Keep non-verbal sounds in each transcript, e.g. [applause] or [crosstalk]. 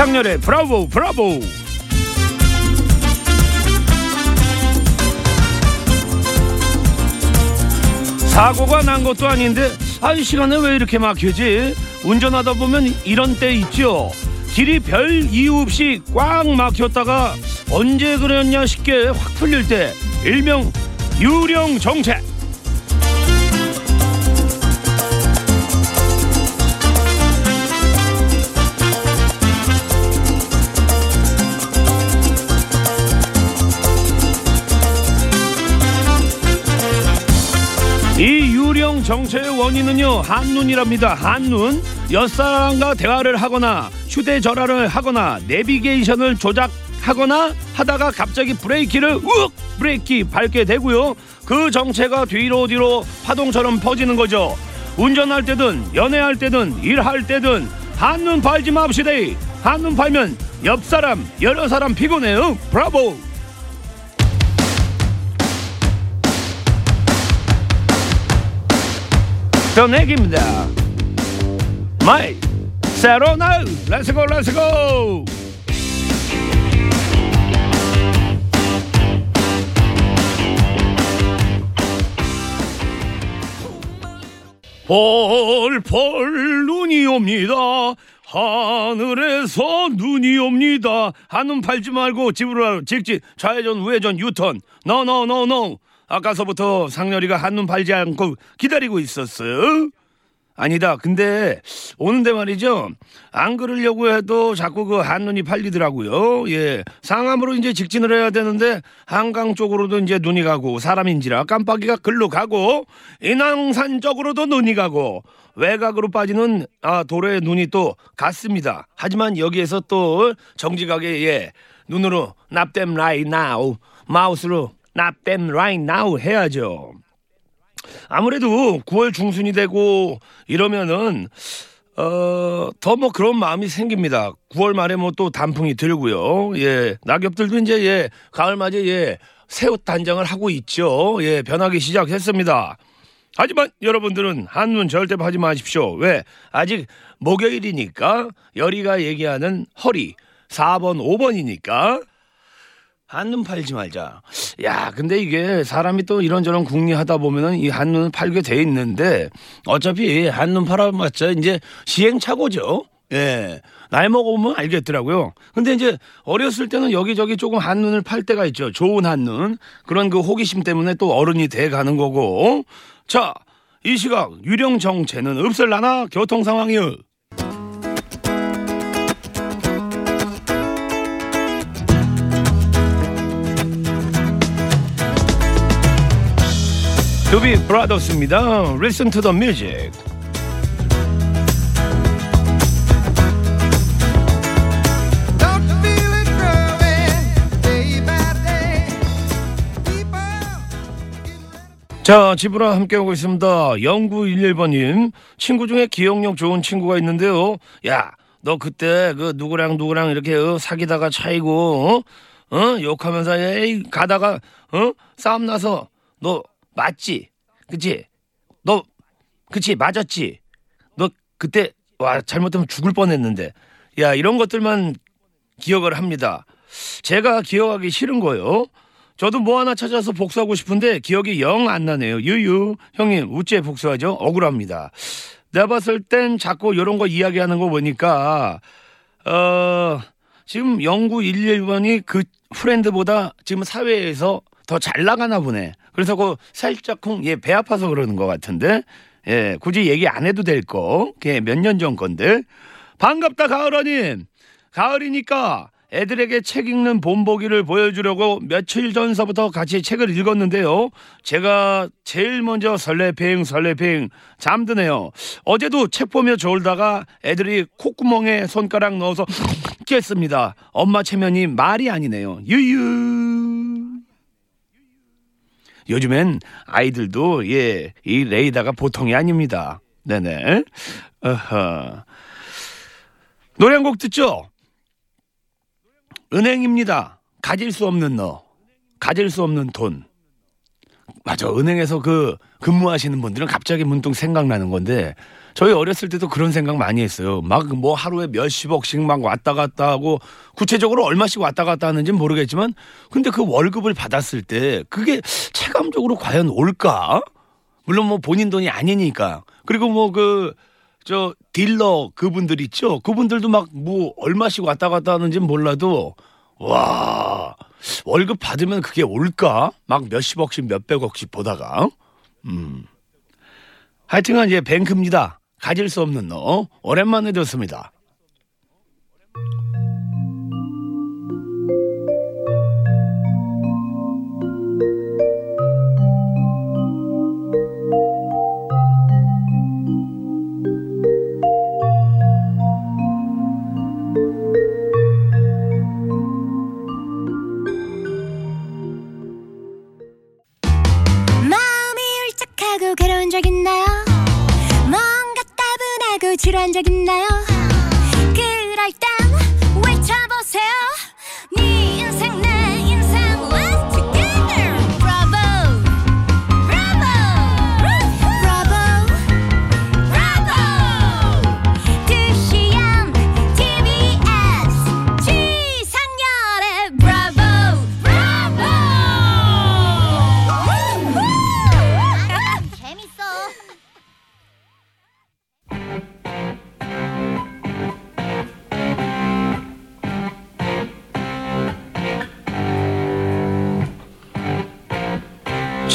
지상렬의 브라보 브라보. 사고가 난 것도 아닌데 아이 시간에 왜 이렇게 막히지? 운전하다 보면 이런 때 있죠. 길이 별 이유 없이 꽉 막혔다가 언제 그랬냐 싶게 확 풀릴 때 일명 유령 정체 정체의 원인은요 한눈이랍니다. 한눈. 옆사람과 대화를 하거나 휴대전화를 하거나 내비게이션을 조작하거나 하다가 갑자기 브레이키를 욱! 브레이키 밟게 되고요. 그 정체가 뒤로 뒤로 파동처럼 퍼지는 거죠. 운전할 때든 연애할 때든 일할 때든 한눈 팔지 맙시다. 한눈 팔면 옆사람 여러 사람 피곤해요. 브라보 전액입니다. My Sharona let's go let's go 펄펄 눈이 옵니다. 하늘에서 눈이 옵니다. 한눈 팔지 말고 집으로 직진 좌회전 우회전 유턴 no no no no 아까서부터 상렬이가 한눈 팔지 않고 기다리고 있었어요. 아니다. 근데 오는데 말이죠. 안 그러려고 해도 자꾸 그 한눈이 팔리더라고요. 예. 상암으로 이제 직진을 해야 되는데 한강 쪽으로도 이제 눈이 가고 사람인지라 깜빡이가 글로 가고 인왕산 쪽으로도 눈이 가고 외곽으로 빠지는 아 도로에 눈이 또 갔습니다. 하지만 여기에서 또 정직하게 예. 눈으로 납땜 라이 나우 마우스로 납땜 라이 나우 해야죠. 아무래도 9월 중순이 되고 이러면은 어, 더 뭐 그런 마음이 생깁니다. 9월 말에 뭐 또 단풍이 들고요. 예. 낙엽들도 이제 예, 가을 맞이 예, 새옷 단장을 하고 있죠. 예, 변하기 시작했습니다. 하지만 여러분들은 한눈 절대 하지 마십시오. 왜? 아직 목요일이니까 열이가 얘기하는 허리 4번, 5번이니까 한눈 팔지 말자. 야, 근데 이게 사람이 또 이런저런 궁리하다 보면은 이 한눈을 팔게 돼 있는데 어차피 한눈 팔아봤자 이제 시행착오죠. 예. 나이 먹어보면 알겠더라고요. 근데 이제 어렸을 때는 여기저기 조금 한눈을 팔 때가 있죠. 좋은 한눈. 그런 그 호기심 때문에 또 어른이 돼 가는 거고. 자, 이 시각 유령 정체는 없을라나 교통 상황이요. 두비 브라더스입니다. Listen to the music. 자, 집으로 함께하고 있습니다. 0911번님. 친구 중에 기억력 좋은 친구가 있는데요. 야, 너 그때 그 누구랑 누구랑 이렇게 어, 사귀다가 차이고, 어? 어? 욕하면서, 에이, 가다가, 어? 싸움 나서, 너 맞지? 그치? 너, 그치? 맞았지? 너 그때, 와, 잘못하면 죽을 뻔 했는데. 야, 이런 것들만 기억을 합니다. 제가 기억하기 싫은 거요. 저도 뭐 하나 찾아서 복수하고 싶은데 기억이 영 안 나네요. 유유. 형님, 우째 복수하죠? 억울합니다. 내가 봤을 땐 자꾸 이런 거 이야기하는 거 보니까, 어, 지금 0911번이 그 프렌드보다 지금 사회에서 더 잘 나가나 보네. 그래서 그 살짝쿵, 예, 배 아파서 그러는 것 같은데, 예, 굳이 얘기 안 해도 될 거. 그게 몇 년 전 건데. 반갑다, 가을아님. 가을이니까 애들에게 책 읽는 본보기를 보여주려고 며칠 전서부터 같이 책을 읽었는데요. 제가 제일 먼저 설레팽 설레팽 잠드네요. 어제도 책 보며 졸다가 애들이 콧구멍에 손가락 넣어서 [laughs] 깼습니다. 엄마 체면이 말이 아니네요. 유유. 요즘엔 아이들도 예, 이 레이더가 보통이 아닙니다. 네네. 어허. 노래 한 곡 듣죠? 은행입니다. 가질 수 없는 너. 가질 수 없는 돈. 맞아. 은행에서 그 근무하시는 분들은 갑자기 문득 생각나는 건데 저희 어렸을 때도 그런 생각 많이 했어요. 막 뭐 하루에 몇십억씩 막 왔다 갔다 하고 구체적으로 얼마씩 왔다 갔다 하는지는 모르겠지만 근데 그 월급을 받았을 때 그게 체감적으로 과연 올까? 물론 뭐 본인 돈이 아니니까. 그리고 뭐 그 저 딜러 그분들 있죠. 그분들도 막 뭐 얼마씩 왔다 갔다 하는지는 몰라도 와 월급 받으면 그게 올까? 막 몇십억씩 몇백억씩 보다가 음 하여튼간 이제 뱅크입니다. 가질 수 없는 너 오랜만에 듣습니다. 마음이 울적하고 괴로운 적 있나요? 지루한 적 있나요?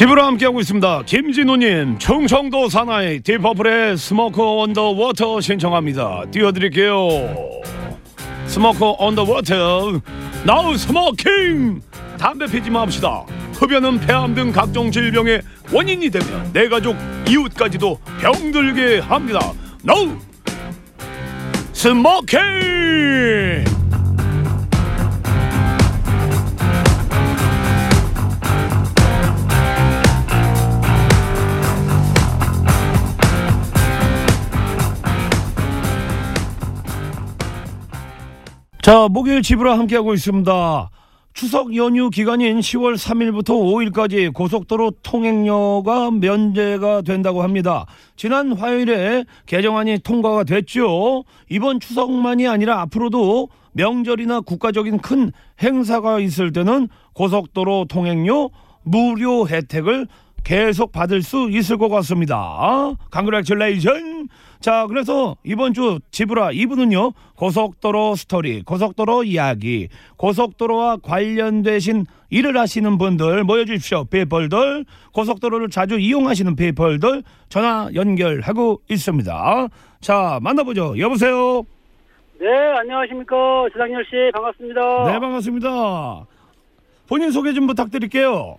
집으로 함께하고 있습니다. 김진우님, 충청도 사나이 Deep Purple의 Smoke on the Water 신청합니다. 띄워드릴게요. Smoke on the Water, no smoking! 담배 피지 맙시다. 흡연은 폐암 등 각종 질병의 원인이 되면 내 가족, 이웃까지도 병들게 합니다. No! Smoking! 자, 목요일 집으로 함께하고 있습니다. 추석 연휴 기간인 10월 3일부터 5일까지 고속도로 통행료가 면제가 된다고 합니다. 지난 화요일에 개정안이 통과가 됐죠. 이번 추석만이 아니라 앞으로도 명절이나 국가적인 큰 행사가 있을 때는 고속도로 통행료 무료 혜택을 계속 받을 수 있을 것 같습니다. 강그레츄레이션. 자, 그래서 이번 주 지브라 2부는요. 고속도로 스토리, 고속도로 이야기, 고속도로와 관련되신 일을 하시는 분들 모여주십시오. people들, 고속도로를 자주 이용하시는 people들 전화 연결하고 있습니다. 자, 만나보죠. 여보세요. 네, 안녕하십니까. 지상렬 씨, 반갑습니다. 네, 반갑습니다. 본인 소개 좀 부탁드릴게요.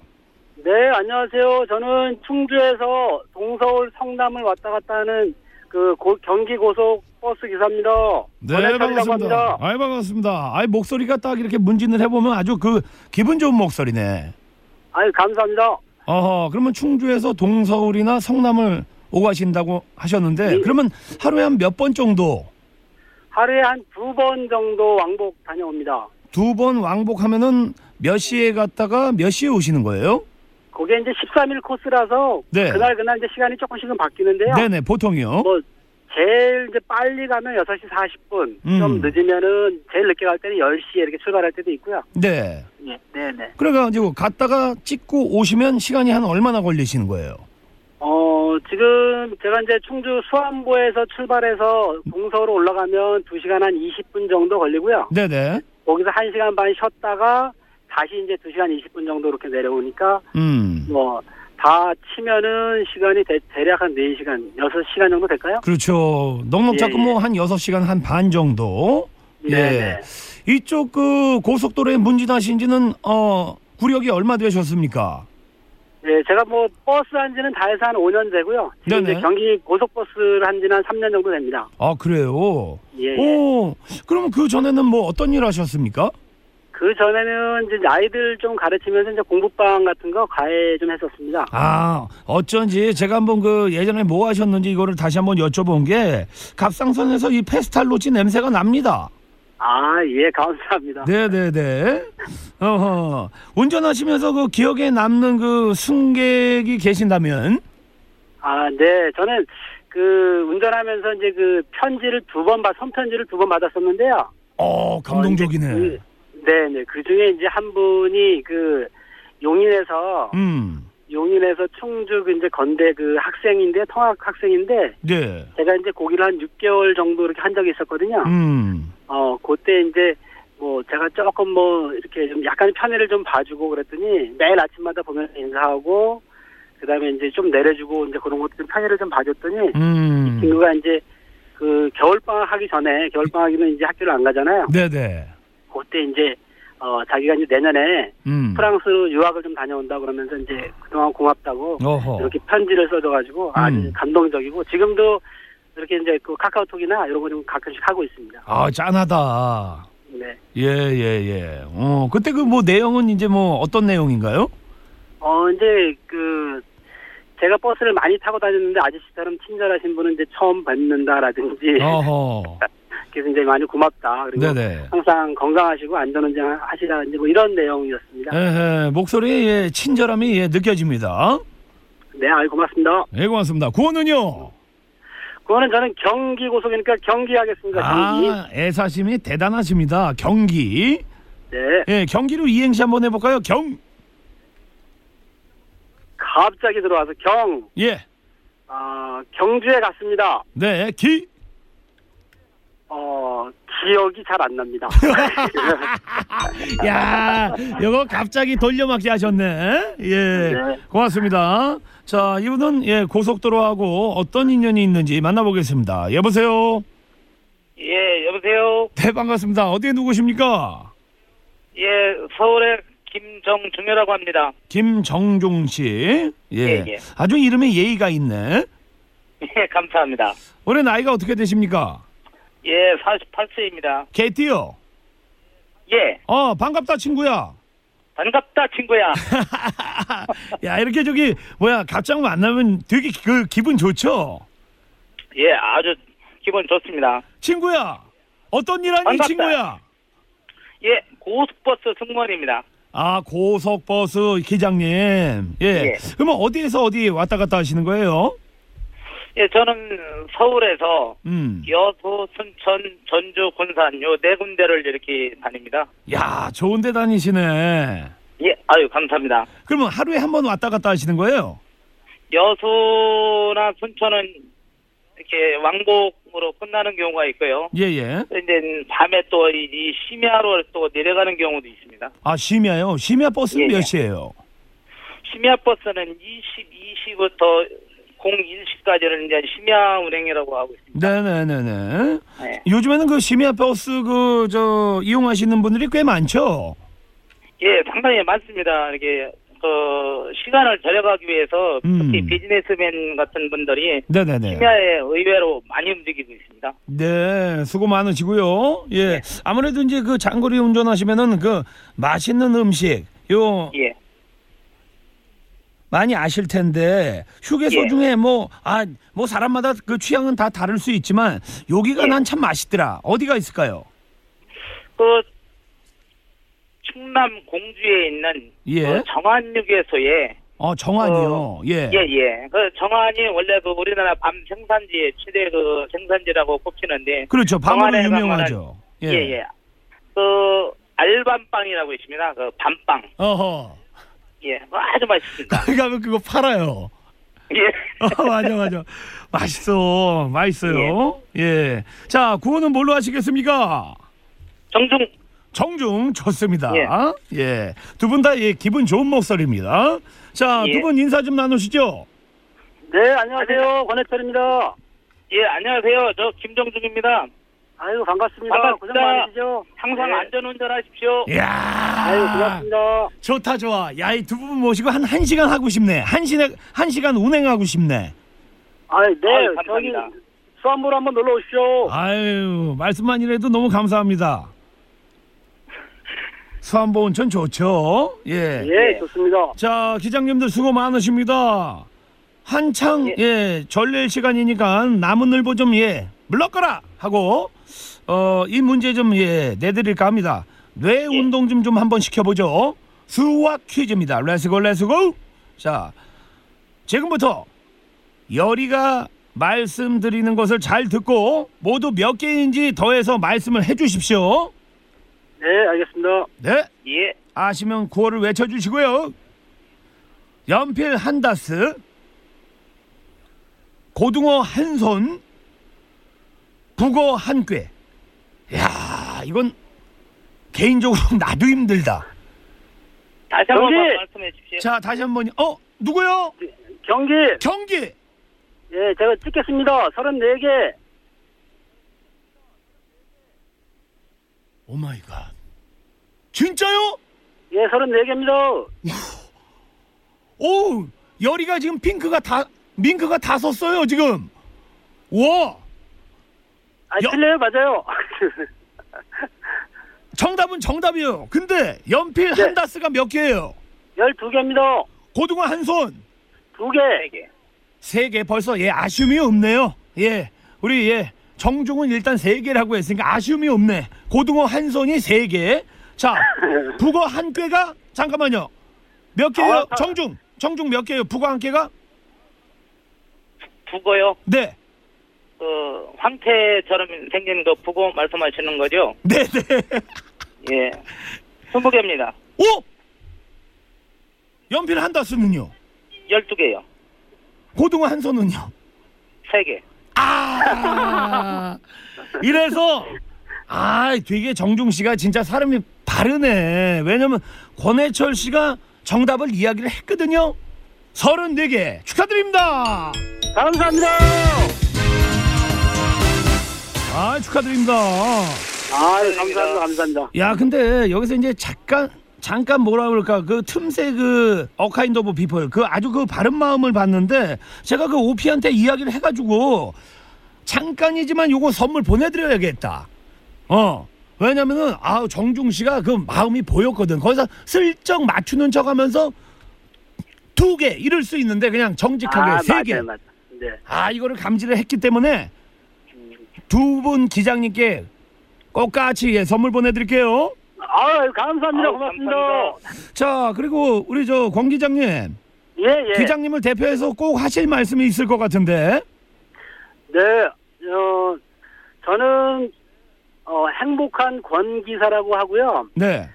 네, 안녕하세요. 저는 충주에서 동서울 성남을 왔다 갔다 하는 그 고- 경기 고속 버스 기사입니다. 네, 반갑습니다. 아이, 반갑습니다. 아이, 목소리가 딱 이렇게 문진을 해보면 아주 그 기분 좋은 목소리네. 아유, 감사합니다. 어허, 그러면 충주에서 동서울이나 성남을 오고 하신다고 하셨는데, 네. 그러면 하루에 한 몇 번 정도, 하루에 한 두 번 정도 왕복 다녀옵니다. 두 번 왕복하면은 몇 시에 갔다가 몇 시에 오시는 거예요? 그게 이제 13일 코스라서 네. 그날 그날 이제 시간이 조금씩은 바뀌는데요. 네네, 보통이요. 뭐 제일 이제 빨리 가면 6시 40분, 음. 좀 늦으면은 제일 늦게 갈 때는 10시에 이렇게 출발할 때도 있고요. 네. 네, 네, 네. 그래가지고 갔다가 찍고 오시면 시간이 한 얼마나 걸리시는 거예요? 어, 지금 제가 이제 충주 수안보에서 출발해서 동서로 올라가면 2시간 한 20분 정도 걸리고요. 네네. 거기서 1시간 반 쉬었다가 다시 이제 2시간 20분 정도 이렇게 내려오니까 음. 뭐 다 치면은 시간이 대, 대략 한 4시간, 6시간 정도 될까요? 그렇죠. 넉넉 예, 잡고 예. 뭐한 6시간 한 반 정도. 네. 이쪽 그 고속도로에 문진하신 지는 어 구력이 얼마 되셨습니까? 네, 제가 뭐 버스 한 지는 다 해서 한 5년 되고요. 지금 네네. 이제 경기 고속버스를 한 지는 한 3년 정도 됩니다. 아 그래요. 예. 예. 오, 그럼 그 전에는 뭐 어떤 일 하셨습니까? 그 전에는 이제 아이들 좀 가르치면서 이제 공부방 같은 거 과외 좀 했었습니다. 아, 어쩐지 제가 한번 그 예전에 뭐 하셨는지 이거를 다시 한번 여쭤본 게 갑상선에서 이 페스탈로치 냄새가 납니다. 아, 예, 감사합니다. 네네네. 어허. 운전하시면서 그 기억에 남는 그 승객이 계신다면? 아, 네. 저는 그 운전하면서 이제 그 편지를 두 번 받, 손편지를 두 번 받았었는데요. 어, 감동적이네. 어, 네, 네. 그 중에 이제 한 분이 그 용인에서 음. 용인에서 충주 그 이제 건대 그 학생인데 통학 학생인데 네. 제가 이제 고기를 한 6개월 정도 이렇게 한 적이 있었거든요. 음. 어, 그때 이제 뭐 제가 조금 뭐 이렇게 좀 약간 편의를 좀 봐주고 그랬더니 매일 아침마다 보면서 인사하고 그다음에 이제 좀 내려주고 이제 그런 것도 좀 편의를 좀 봐줬더니 음. 친구가 이제 그 겨울 방학 하기 전에 겨울 방학이면 이제 학교를 안 가잖아요. 네네. 그때 이제 어 자기가 이제 내년에 음. 프랑스 유학을 좀 다녀온다 그러면서 이제 그동안 고맙다고 어허. 이렇게 편지를 써줘가지고 아주 음. 감동적이고 지금도 이렇게 이제 그 카카오톡이나 이런 거 좀 가끔씩 하고 있습니다. 아, 짠하다. 네. 예, 예, 예. 어, 그때 그 뭐 내용은 이제 뭐 어떤 내용인가요? 어 이제 그 제가 버스를 많이 타고 다녔는데 아저씨처럼 친절하신 분은 이제 처음 뵙는다라든지 [laughs] 이제 많이 고맙다 그리고 네네. 항상 건강하시고 안전운전 하시라든지 뭐 이런 내용이었습니다. 에헤, 목소리에 예, 친절함이 예, 느껴집니다. 네, 아유 고맙습니다. 예, 고맙습니다. 구호는요? 그거는 저는 경기 고속이니까 경기 하겠습니다. 경기. 아, 애사심이 대단하십니다. 경기. 네. 예, 경기로 이행시 한번 해볼까요? 경. 갑자기 들어와서 경, 예. 아 경주에 갔습니다. 네, 기. 어 기억이 잘 안 납니다. [laughs] 야, 이거 갑자기 돌려막기 하셨네. 예. 네. 고맙습니다. 자, 이분은 예, 고속도로하고 어떤 인연이 있는지 만나보겠습니다. 여보세요? 예, 여보세요. 네, 반갑습니다. 어디에 누구십니까? 예, 서울의 김정중이라고 합니다. 김정중 씨. 예. 예, 예. 아주 이름에 예의가 있네. [laughs] 예, 감사합니다. 올해 나이가 어떻게 되십니까? 예, 48세입니다. 개띠요. 예, 어, 반갑다, 친구야. 반갑다, 친구야. [laughs] 야, 이렇게 저기, 뭐야, 갑자기 만나면 되게 그 기분 좋죠? 예, 아주 기분 좋습니다. 친구야, 어떤 일 하니, 반갑다. 친구야? 예, 고속버스 승무원입니다. 아, 고속버스 기장님. 예. 예. 그러면 어디에서 어디 왔다 갔다 하시는 거예요? 예, 저는 서울에서 음. 여수, 순천, 전주, 군산 요 네 군데를 이렇게 다닙니다. 야, 좋은 데 다니시네. 예, 아유, 감사합니다. 그러면 하루에 한 번 왔다 갔다 하시는 거예요? 여수나 순천은 이렇게 왕복으로 끝나는 경우가 있고요. 예, 예. 이제 밤에 또 이 심야로 또 내려가는 경우도 있습니다. 아, 심야요? 심야 버스는 예, 몇 예. 시에요? 심야 버스는 22시부터 01시까지는 이제 심야 운행이라고 하고 있습니다. 네네네네. 네. 요즘에는 그 심야 버스 그, 저, 이용하시는 분들이 꽤 많죠? 예, 상당히 많습니다. 이게 그 시간을 절약하기 위해서 특히 음. 비즈니스맨 같은 분들이 네네네. 심야에 의외로 많이 움직이고 있습니다. 네, 수고 많으시고요. 예. 네. 아무래도 이제 그 장거리 운전하시면은 그 맛있는 음식, 요, 예. 많이 아실 텐데 휴게소 예. 중에 뭐아 뭐 사람마다 그 취향은 다 다를 수 있지만 여기가 예. 난참 맛있더라. 어디가 있을까요? 그 충남 공주에 있는 예. 그 정안육에서에 어 정안이요. 예. 예, 예. 그 정안이 원래 그 우리나라 밤 생산지 최대 그 생산지라고 꼽히는데 그렇죠. 밤으로 유명하죠. 예, 예. 그 알밤빵이라고 있습니다. 그 밤빵. 어허. 예. 그거 아주 맛있습니다. 거기 [laughs] 가면 그거 팔아요. 예. [laughs] 어, 맞아 맞아. 맛있어. 맛있어요. 예. 자, 구호는 뭘로 하시겠습니까? 정중 정중 좋습니다. 예. 예. 두 분 다 예, 기분 좋은 목소리입니다. 자, 예. 두분 인사 좀 나누시죠. 네, 안녕하세요. 권해철입니다. 예, 안녕하세요. 저 김정중입니다. 아유, 반갑습니다. 반갑습니다. 고생 많으시죠? 항상 네. 안전운전 하십시오. 이야. 아유, 고맙습니다. 좋다 좋아. 야, 이 두 분 모시고 한 1시간 하고 싶네. 한 시간 한 시간 운행하고 싶네. 아유, 네. 아유, 저기 감사합니다. 수안보로 한번 놀러 오십시오. 아유, 말씀만이라도 너무 감사합니다. 수안보 온천 좋죠? 예. 예, 좋습니다. 자, 기장님들 수고 많으십니다. 한창 예, 전례 시간이니까 나무늘보 좀 예, 물러거라. 하고 어 이 문제 좀 예, 내드릴까 합니다. 뇌 운동 좀 좀 한번 시켜보죠. 수학 퀴즈입니다. let's go let's go. 자 지금부터 열이가 말씀드리는 것을 잘 듣고 모두 몇 개인지 더해서 말씀을 해주십시오. 네, 알겠습니다. 네. 예. 아시면 구호를 외쳐주시고요. 연필 한 다스, 고등어 한 손, 북어 한 꾀. 야, 이건 개인적으로 [laughs] 나도 힘들다. 다시 한 번만 경기! 말씀해 주십시오. 자, 다시 한번. 어, 누구요? 경기, 경기. 예, 제가 찍겠습니다. 34개. Oh my God. 진짜요? 예, 34개입니다. 오, 열이가 지금 핑크가 다 밍크가 다 썼어요, 지금. 와. 아, 여- 틀려요, 맞아요. [laughs] 정답은 정답이에요. 근데 연필 네. 한 다스가 몇 개예요? 12개입니다. 고등어 한 손. 2개. 네 개. 세 개 벌써 예 아쉬움이 없네요. 예 우리 예 정중은 일단 세 개라고 했으니까 아쉬움이 없네. 고등어 한 손이 세 개. 자 [laughs] 북어 한 꾀가 잠깐만요. 몇 개예요? 아, 아. 정중 정중 몇 개예요? 북어 한 개가? 북어요. 네. 그 황태처럼 생긴 거 북어 말씀하시는 거죠? 네네. [laughs] 예. 20개입니다. 오 연필 한 다스는요? 12개요. 고등어 한 손은요? 3개. 아 이래서 아 되게 정중 씨가 진짜 사람이 바르네 왜냐면 권해철 씨가 정답을 이야기를 했거든요 34개 축하드립니다 감사합니다. 아 축하드립니다 아, 감사합니다. 감사합니다. 야 근데 여기서 이제 잠깐 잠깐 뭐라 그럴까 그 틈새 그 a kind of people 그 아주 그 바른 마음을 봤는데 제가 그 오피한테 이야기를 해가지고 잠깐이지만 요거 선물 보내드려야겠다 어 왜냐면은 아 정중 씨가 그 마음이 보였거든 거기서 슬쩍 맞추는 척하면서 두 개 이럴 수 있는데 그냥 정직하게 아, 세개 맞아요, 맞아요. 네. 아 이거를 감지를 했기 때문에 두 분 기장님께 똑같이 예, 선물 보내드릴게요. 아, 감사합니다. 아우, 고맙습니다. 감사합니다. 자 그리고 우리 저 권 기장님 예, 예. 기장님을 대표해서 꼭 하실 말씀이 있을 것 같은데 네, 어, 저는 어, 행복한 권 기사라고 하고요. 네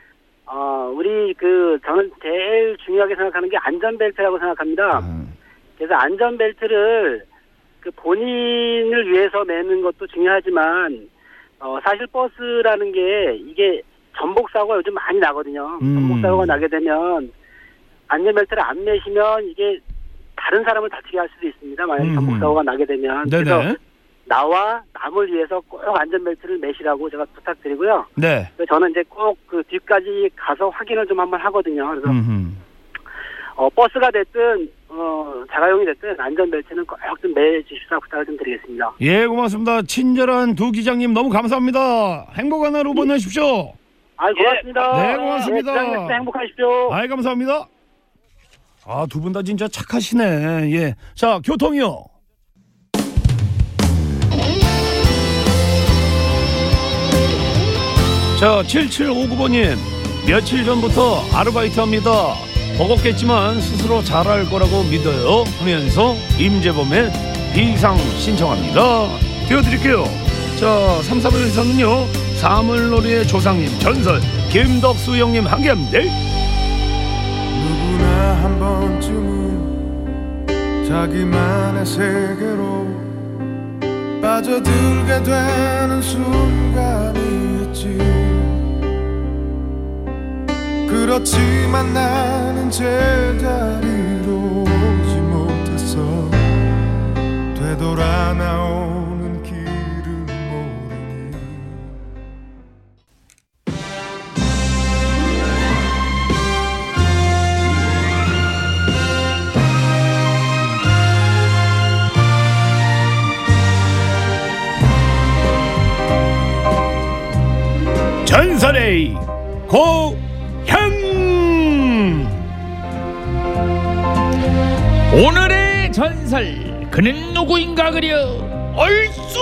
어, 우리 그 저는 제일 중요하게 생각하는 게 안전벨트라고 생각합니다. 아, 그래서 안전벨트를 그 본인을 위해서 매는 것도 중요하지만 어, 사실 버스라는 게 이게 전복 사고가 요즘 많이 나거든요. 음. 전복 사고가 나게 되면 안전벨트를 안 매시면 이게 다른 사람을 다치게 할 수도 있습니다. 만약에 음. 전복 사고가 나게 되면 그래서 네네 나와 남을 위해서 꼭 안전벨트를 매시라고 제가 부탁드리고요. 네 그래서 저는 이제 꼭 그 뒤까지 가서 확인을 좀 한번 하거든요. 그래서 음흠. 어, 버스가 됐든 어, 자가용이 됐든 안전벨트는 꼭좀 매주십사 부탁을 좀 드리겠습니다. 예 고맙습니다. 친절한 두 기장님 너무 감사합니다. 행복한 하루 보내십시오. 아, 고맙습니다. 네, 고맙습니다. 네, 행복하십시오. 아이 감사합니다. 아 두 분 다 진짜 착하시네. 예 자 교통이요. 자 7759번님 며칠 전부터 아르바이트 합니다 버겁겠지만 스스로 잘할 거라고 믿어요 하면서 임재범의 비상 신청합니다. 띄워드릴게요. 자 3, 4번에서는요. 사물놀이의 조상님 전설 김덕수 형님 함께합니다. 누구나 한 번쯤은 자기만의 세계로 빠져들게 되는 순간이 있지 그렇지만 나는 제자리로 오지 못했어 되돌아 나오 그는 누구인가 그려? 얼쑤!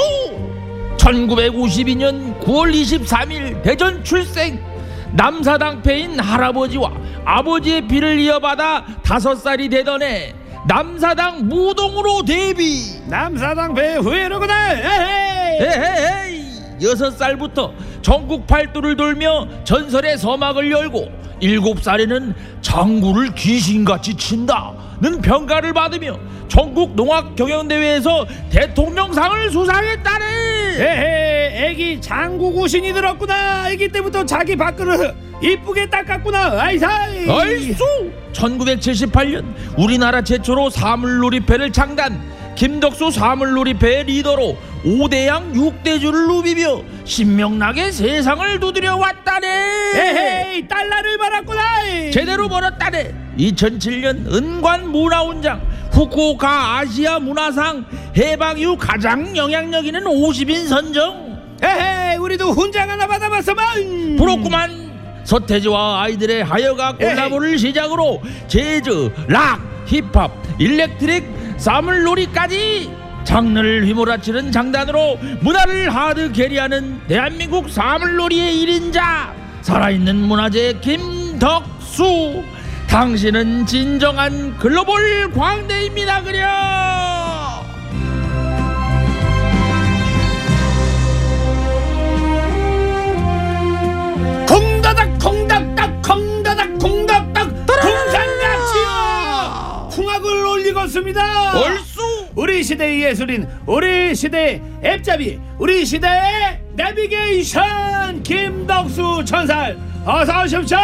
1952년 9월 23일 대전 출생. 남사당 패인 할아버지와 아버지의 피를 이어받아 다섯 살이 되던 해 남사당 무동으로 데뷔 남사당 배후회로구나. 에헤이. 에헤이. 여섯 살부터 전국 팔도를 돌며 전설의 서막을 열고 일곱 살에는 장구를 귀신같이 친다는 평가를 받으며 전국 농악 경연대회에서 대통령상을 수상했다네 에헤, 애기 장구 고신이 들었구나. 애기 때부터 자기 밥그릇 이쁘게 닦았구나. 아이사이. 얼쑤 1978년 우리나라 최초로 사물놀이패를 창단 김덕수 사물놀이패의 리더로 5대양 6대주를 누비며 신명나게 세상을 두드려 왔다네. 에헤이, 달러를 벌었구나. 제대로 벌었다네. 2007년 은관 문화훈장 후쿠오카 아시아 문화상 해방 이후 가장 영향력 있는 50인 선정. 에헤이, 우리도 훈장 하나 받아봤으면. 부럽구만. 서태지와 아이들의 하여가 콜라보를 시작으로 재즈, 락, 힙합, electric, 사물놀이까지 장르를 휘몰아치는 장단으로 문화를 hard carry하는 대한민국 사물놀이의 1인자 살아있는 문화재 김덕수. 당신은 진정한 글로벌 광대입니다 그려 올리겠습니다 얼쑤 우리 시대의 예술인 우리 시대의 앱잡이 우리 시대의 내비게이션 김덕수 천살 어서 오십시오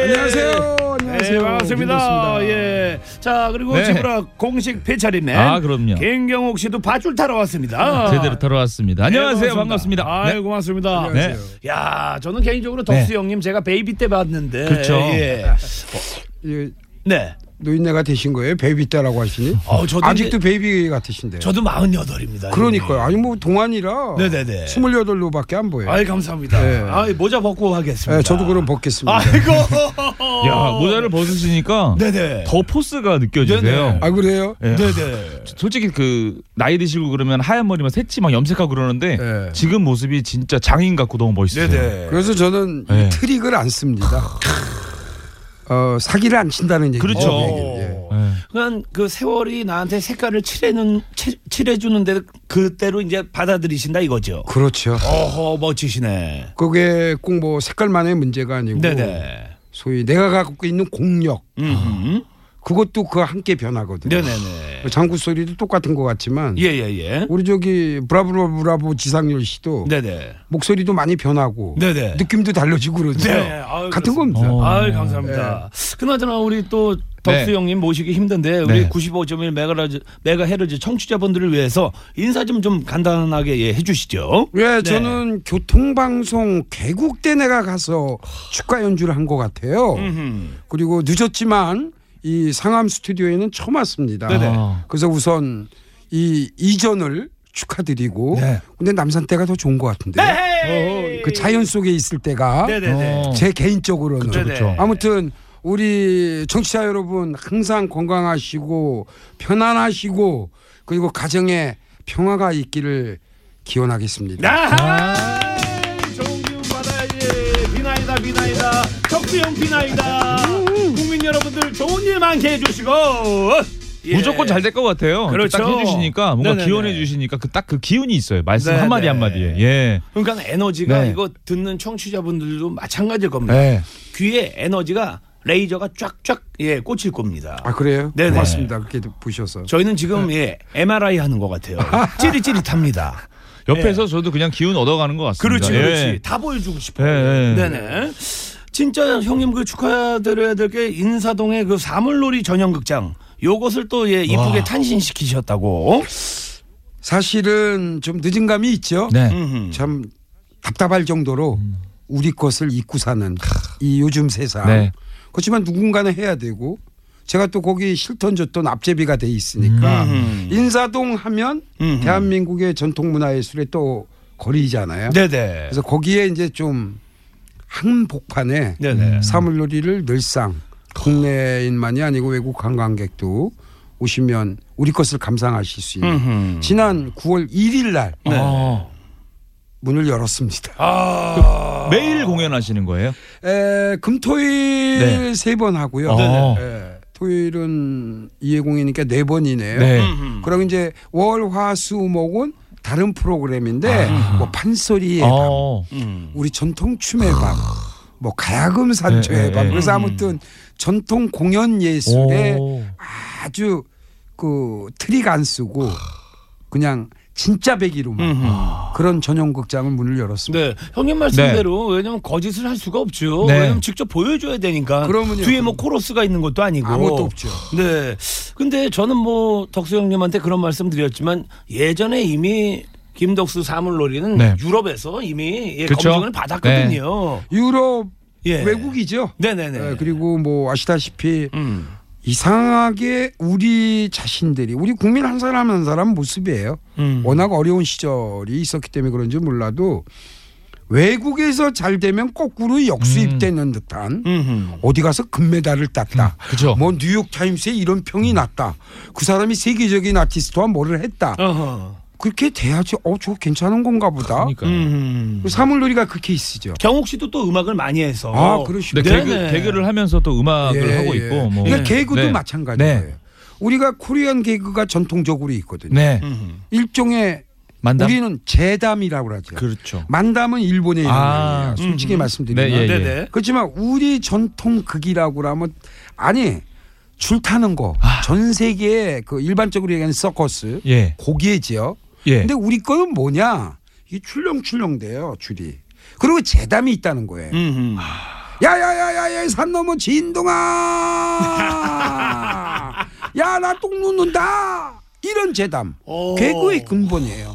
안녕하세요. 네, 안녕하세요. 반갑습니다. 김덕수입니다. 예. 자, 그리고 네. 지브라 공식 배차림맨. 아, 그럼요. 김경옥 씨도 밧줄 타러 왔습니다. 제대로 들어왔습니다 안녕하세요 네, 반갑습니다 아유, 네. 고맙습니다. 안녕하세요. 야, 저는 개인적으로 덕수 네. 형님 제가 baby 때 봤는데. 그렇죠. 예. 이 네. 노인네가 되신 거예요? baby 때라고 하시니? 어, 저도 아직도 이제- baby 같으신데. 저도 48입니다. 그러니까요. 아니 뭐 동안이라 네네네. 28로밖에 안 보여요. 아이, 감사합니다. 네. 아이, 모자 벗고 하겠습니다. 네, 저도 그럼 벗겠습니다. 아이고. 야 모자를 벗으시니까 네네. 더 포스가 느껴지세요. 네네. 아 그래요? 예. 네네. 솔직히 그 나이 드시고 그러면 하얀 머리만 새치 막 염색하고 그러는데 네. 지금 모습이 진짜 장인 같고 너무 멋있어요. 네네. 그래서 저는 이 네. 트릭을 안 씁니다. 어, 사기를 안 친다는 얘기죠. 그렇죠. 예. 네. 그냥 그 세월이 나한테 색깔을 칠해는 치- 칠해주는데 그때로 이제 받아들이신다 이거죠. 그렇죠. 어허 멋지시네. 그게 꼭 뭐 색깔만의 문제가 아니고 네네. 소위 내가 갖고 있는 공력 음. 그것도 그 함께 변하거든요. 네네네. 장구 소리도 똑같은 것 같지만 예예예. 우리 저기 브라브라 브라보 지상렬 씨도 네네. 목소리도 많이 변하고 네네. 느낌도 달라지고 그러죠. 네. 아유, 같은 그렇습니다. 겁니다. 어. 아유 감사합니다. 그나저나 우리 또 덕수 네. 형님 모시기 힘든데 우리 네. 95.1 메가헤르츠 메가헤르츠 청취자분들을 위해서 인사 좀 좀 간단하게 예, 해주시죠. 왜 네. 저는 교통방송 개국 때 내가 가서 축가 연주를 한 것 같아요. 음흠. 그리고 늦었지만 이 상암 스튜디오에는 처음 왔습니다. 네네. 아. 그래서 우선 이 이전을 축하드리고 네. 근데 남산 때가 더 좋은 것 같은데 에헤이. 그 자연 속에 있을 때가 네네네. 어. 제 개인적으로는 그쵸, 그쵸. 아무튼 우리 청취자 여러분 항상 건강하시고 편안하시고 그리고 가정에 평화가 있기를 기원하겠습니다. 아하! 좋은 기운 받아야지. 비나이다, 비나이다. 덕수형 비나이다. 좋은 일 많게 해주시고. 예. 무조건 잘 될 것 같아요. 그렇죠. 딱 해주시니까 뭔가 네네네. 기원해 주시니까 그 딱 그 기운이 있어요. 말씀 네네. 한마디 한마디에. 예. 그러니까 에너지가 네. 이거 듣는 청취자분들도 마찬가지일 겁니다. 네. 귀에 에너지가 레이저가 쫙쫙 예 꽂힐 겁니다. 아 그래요? 네네. 고맙습니다. 그렇게 보셔서. 저희는 지금 예 MRI 하는 것 같아요. [laughs] 찌릿찌릿합니다. 옆에서 저도 그냥 기운 얻어가는 것 같습니다. 그렇지, 그렇지. 예. 다 보여주고 싶어요. 예, 예. 네네. 진짜 형님 그 축하드려야 될 게 인사동의 그 사물놀이 전용극장. 요것을 또 예, 이쁘게 와. 탄신시키셨다고. 사실은 좀 늦은 감이 있죠. 네. 음흠. 참 답답할 정도로 우리 것을 잊고 사는 이 요즘 세상. 네. 그렇지만 누군가는 해야 되고 제가 또 거기 실턴 줬던 앞제비가 돼 있으니까 음. 인사동 하면 음흠. 대한민국의 전통 문화 예술의 또 거리잖아요. 네네. 그래서 거기에 이제 좀 한복판에 네네. 사물놀이를 늘상 국내인만이 아니고 외국 관광객도 오시면 우리 것을 감상하실 수 있는 음흠. 지난 9월 1일 날 네. 아, 문을 열었습니다. 아. 매일 공연하시는 거예요? 에, 금토일 네. 세번 하고요. 네. 에, 토요일은 2회 공연이니까 네 번이네요. 네. 그럼 이제 월, 화, 수, 목은 다른 프로그램인데 뭐 판소리의 밤, 어. 음. 우리 전통 춤의 밤, 뭐 가야금 산조의 네, 네, 밤. 네. 그래서 아무튼 전통 공연 예술에 오. 아주 그 트릭 안 쓰고 그냥 진짜배기로만 음흠. 그런 전용 극장을 문을 열었습니다. 네, 형님 말씀대로 왜냐면 거짓을 할 수가 없죠. 네. 왜냐면 직접 보여줘야 되니까. 그러면요, 뒤에 뭐. 코러스가 있는 것도 아니고. 아무것도 없죠. 네. 근데 저는 뭐 덕수 형님한테 그런 말씀 드렸지만 예전에 이미 김덕수 사물놀이는 네. 유럽에서 이미 예? 검증을 받았거든요. 유럽 예. 외국이죠. 네네네. 네, 그리고 뭐 아시다시피 음. 이상하게 우리 자신들이 우리 국민 한 사람 한 사람 모습이에요. 음. 워낙 어려운 시절이 있었기 때문에 그런지 몰라도 외국에서 잘 되면 거꾸로 역수입되는 듯한 음흠. 어디 가서 금메달을 땄다. 그죠. 뭐 뉴욕 타임스에 이런 평이 났다. 그 사람이 세계적인 아티스트와 뭐를 했다. 어허. 그렇게 돼야지. 어, 저 괜찮은 건가 보다. 그러니까. 음. 그 사물놀이가 그 케이스죠. 경욱 씨도 또 음악을 많이 해서. 아, 그러시군요. 네, 개그. 개그를 하면서 또 음악을 예, 하고 예. 있고. 뭐. 그러니까 개그도 네. 마찬가지예요. 네. 우리가 코리안 개그가 전통적으로 있거든요. 네. 음흠. 일종의 만담. 우리는 재담이라고 하죠. 그렇죠. 만담은 일본의 아, 이름이에요. 솔직히 음. 말씀드리면. 네, 예, 예. 네네. 그렇지만 우리 전통 극이라고 하면 아니 줄 타는 거 전 세계에 그 일반적으로 얘기하는 서커스 예. 고기지요. 예. 근데 우리 거는 뭐냐? 이게 출렁출렁돼요 줄이. 그리고 재담이 있다는 거예요. 야야야야야 산 넘어 진동아 [laughs] 야 나 똥 눕는다 이런 재담 오. 개그의 근본이에요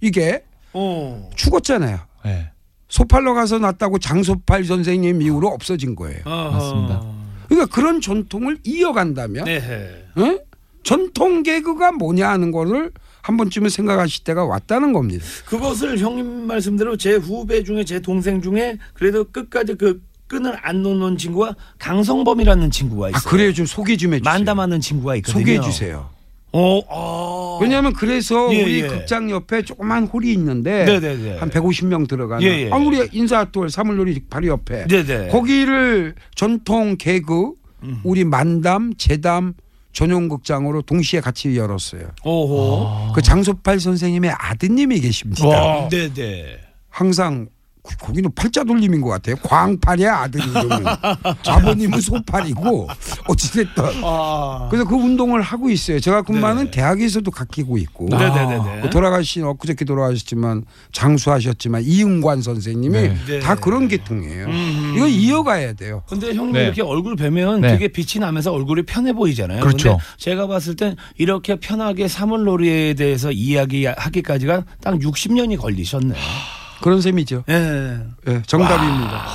이게 어. 죽었잖아요 예. 소팔로 가서 났다고 장소팔 선생님 이후로 없어진 거예요 어허. 맞습니다. 그러니까 그런 전통을 이어간다면 네. 응? 전통 개그가 뭐냐 하는 거를 한 번쯤은 생각하실 때가 왔다는 겁니다 그것을 형님 말씀대로 제 후배 중에 제 동생 중에 그래도 끝까지 그 끈을 안 놓는 친구가 강성범이라는 친구가 있어요. 아 그래요 좀 소개 좀 해주세요 만담하는 친구가 있거든요. 소개해 주세요 어, 어. 왜냐하면 그래서 예, 우리 예. 극장 옆에 조그만 홀이 있는데 네네네. 한 150명 들어가는 예, 예. 아 우리 인사톨 사물놀이 바로 옆에 네네. 거기를 전통 개그 음. 우리 만담 재담 전용 극장으로 동시에 같이 열었어요. 오호. 그 장소팔 선생님의 아드님이 계십니다. 네네. 항상 그- 거기는 팔자 돌림인 것 같아요. 광팔이야 아들 이름은. 아버님은 소팔이고 어찌됐든 아. 그래서 그 운동을 하고 있어요. 제가 근무하는 네네. 대학에서도 가르치고 있고. 그 돌아가신 엊그저께 돌아가셨지만 장수하셨지만 이응관 선생님이 네. 네. 다 그런 계통이에요. 음. 이거 이어가야 돼요. 근데 형님 네. 이렇게 얼굴 뵈면 네. 되게 빛이 나면서 얼굴이 편해 보이잖아요. 그렇죠. 근데 제가 봤을 땐 이렇게 편하게 사물놀이에 대해서 이야기하기까지가 딱 60년이 걸리셨네. 그런 셈이죠. 예. 예, 정답입니다.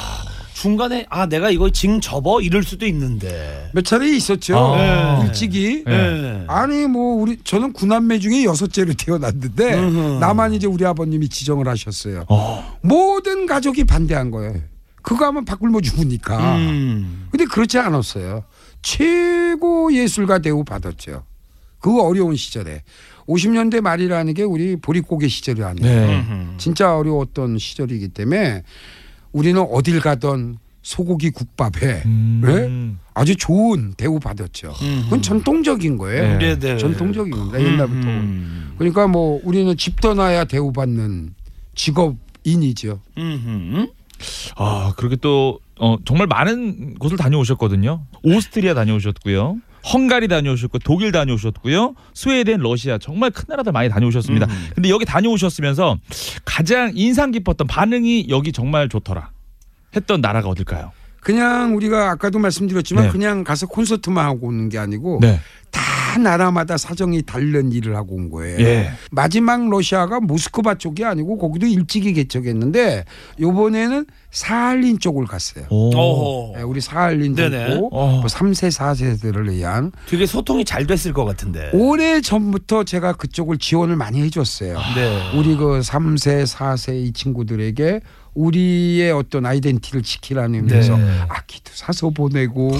중간에 아 내가 이거 징 접어 이럴 수도 있는데. 몇 차례 있었죠. 아. 일찍이. 예. 아니 뭐 우리 저는 구남매 중에 여섯째로 [laughs] 태어났는데 음흠. 나만 이제 우리 아버님이 지정을 하셨어요. 어. 모든 가족이 반대한 거예요. 그거 하면 바꿀모 죽으니까. 음. 근데 그렇지 않았어요. 최고 예술가 대우 받았죠. 그 어려운 시절에 50년대 말이라는 게 우리 보릿고개 시절이 아니에요. 네. 진짜 어려웠던 시절이기 때문에 우리는 어딜 가던 소고기 국밥에 음. 네? 아주 좋은 대우 받았죠. 그건 전통적인 거예요. 네. 전통적인 겁니다. 옛날부터. 음. 그러니까 뭐 우리는 집 떠나야 대우받는 직업인이죠. 음흠. 아, 그렇게 또 어, 정말 많은 곳을 다녀오셨거든요. 오스트리아 다녀오셨고요. 헝가리 다녀오셨고 독일 다녀오셨고요. 스웨덴, 러시아 정말 큰 나라들 많이 다녀오셨습니다. 음. 근데 여기 다녀오셨으면서 가장 인상 깊었던 반응이 여기 정말 좋더라 했던 나라가 어딜까요? 그냥 우리가 아까도 말씀드렸지만 네. 그냥 가서 콘서트만 하고 오는 게 아니고 네. 다 나라마다 사정이 다른 일을 하고 온 거예요. 예. 마지막 러시아가 모스크바 쪽이 아니고 거기도 일찍이 개척했는데 요번에는 사할린 쪽을 갔어요. 오. 네, 우리 사할린 네네. 정도 어. 뭐 3세 4세들을 위한 되게 소통이 잘 됐을 것 같은데. 오래 전부터 제가 그쪽을 지원을 많이 해줬어요. 네. 우리 그 3세 4세 이 친구들에게 우리의 어떤 아이덴티티를 지키라는 의미에서 네. 악기도 사서 보내고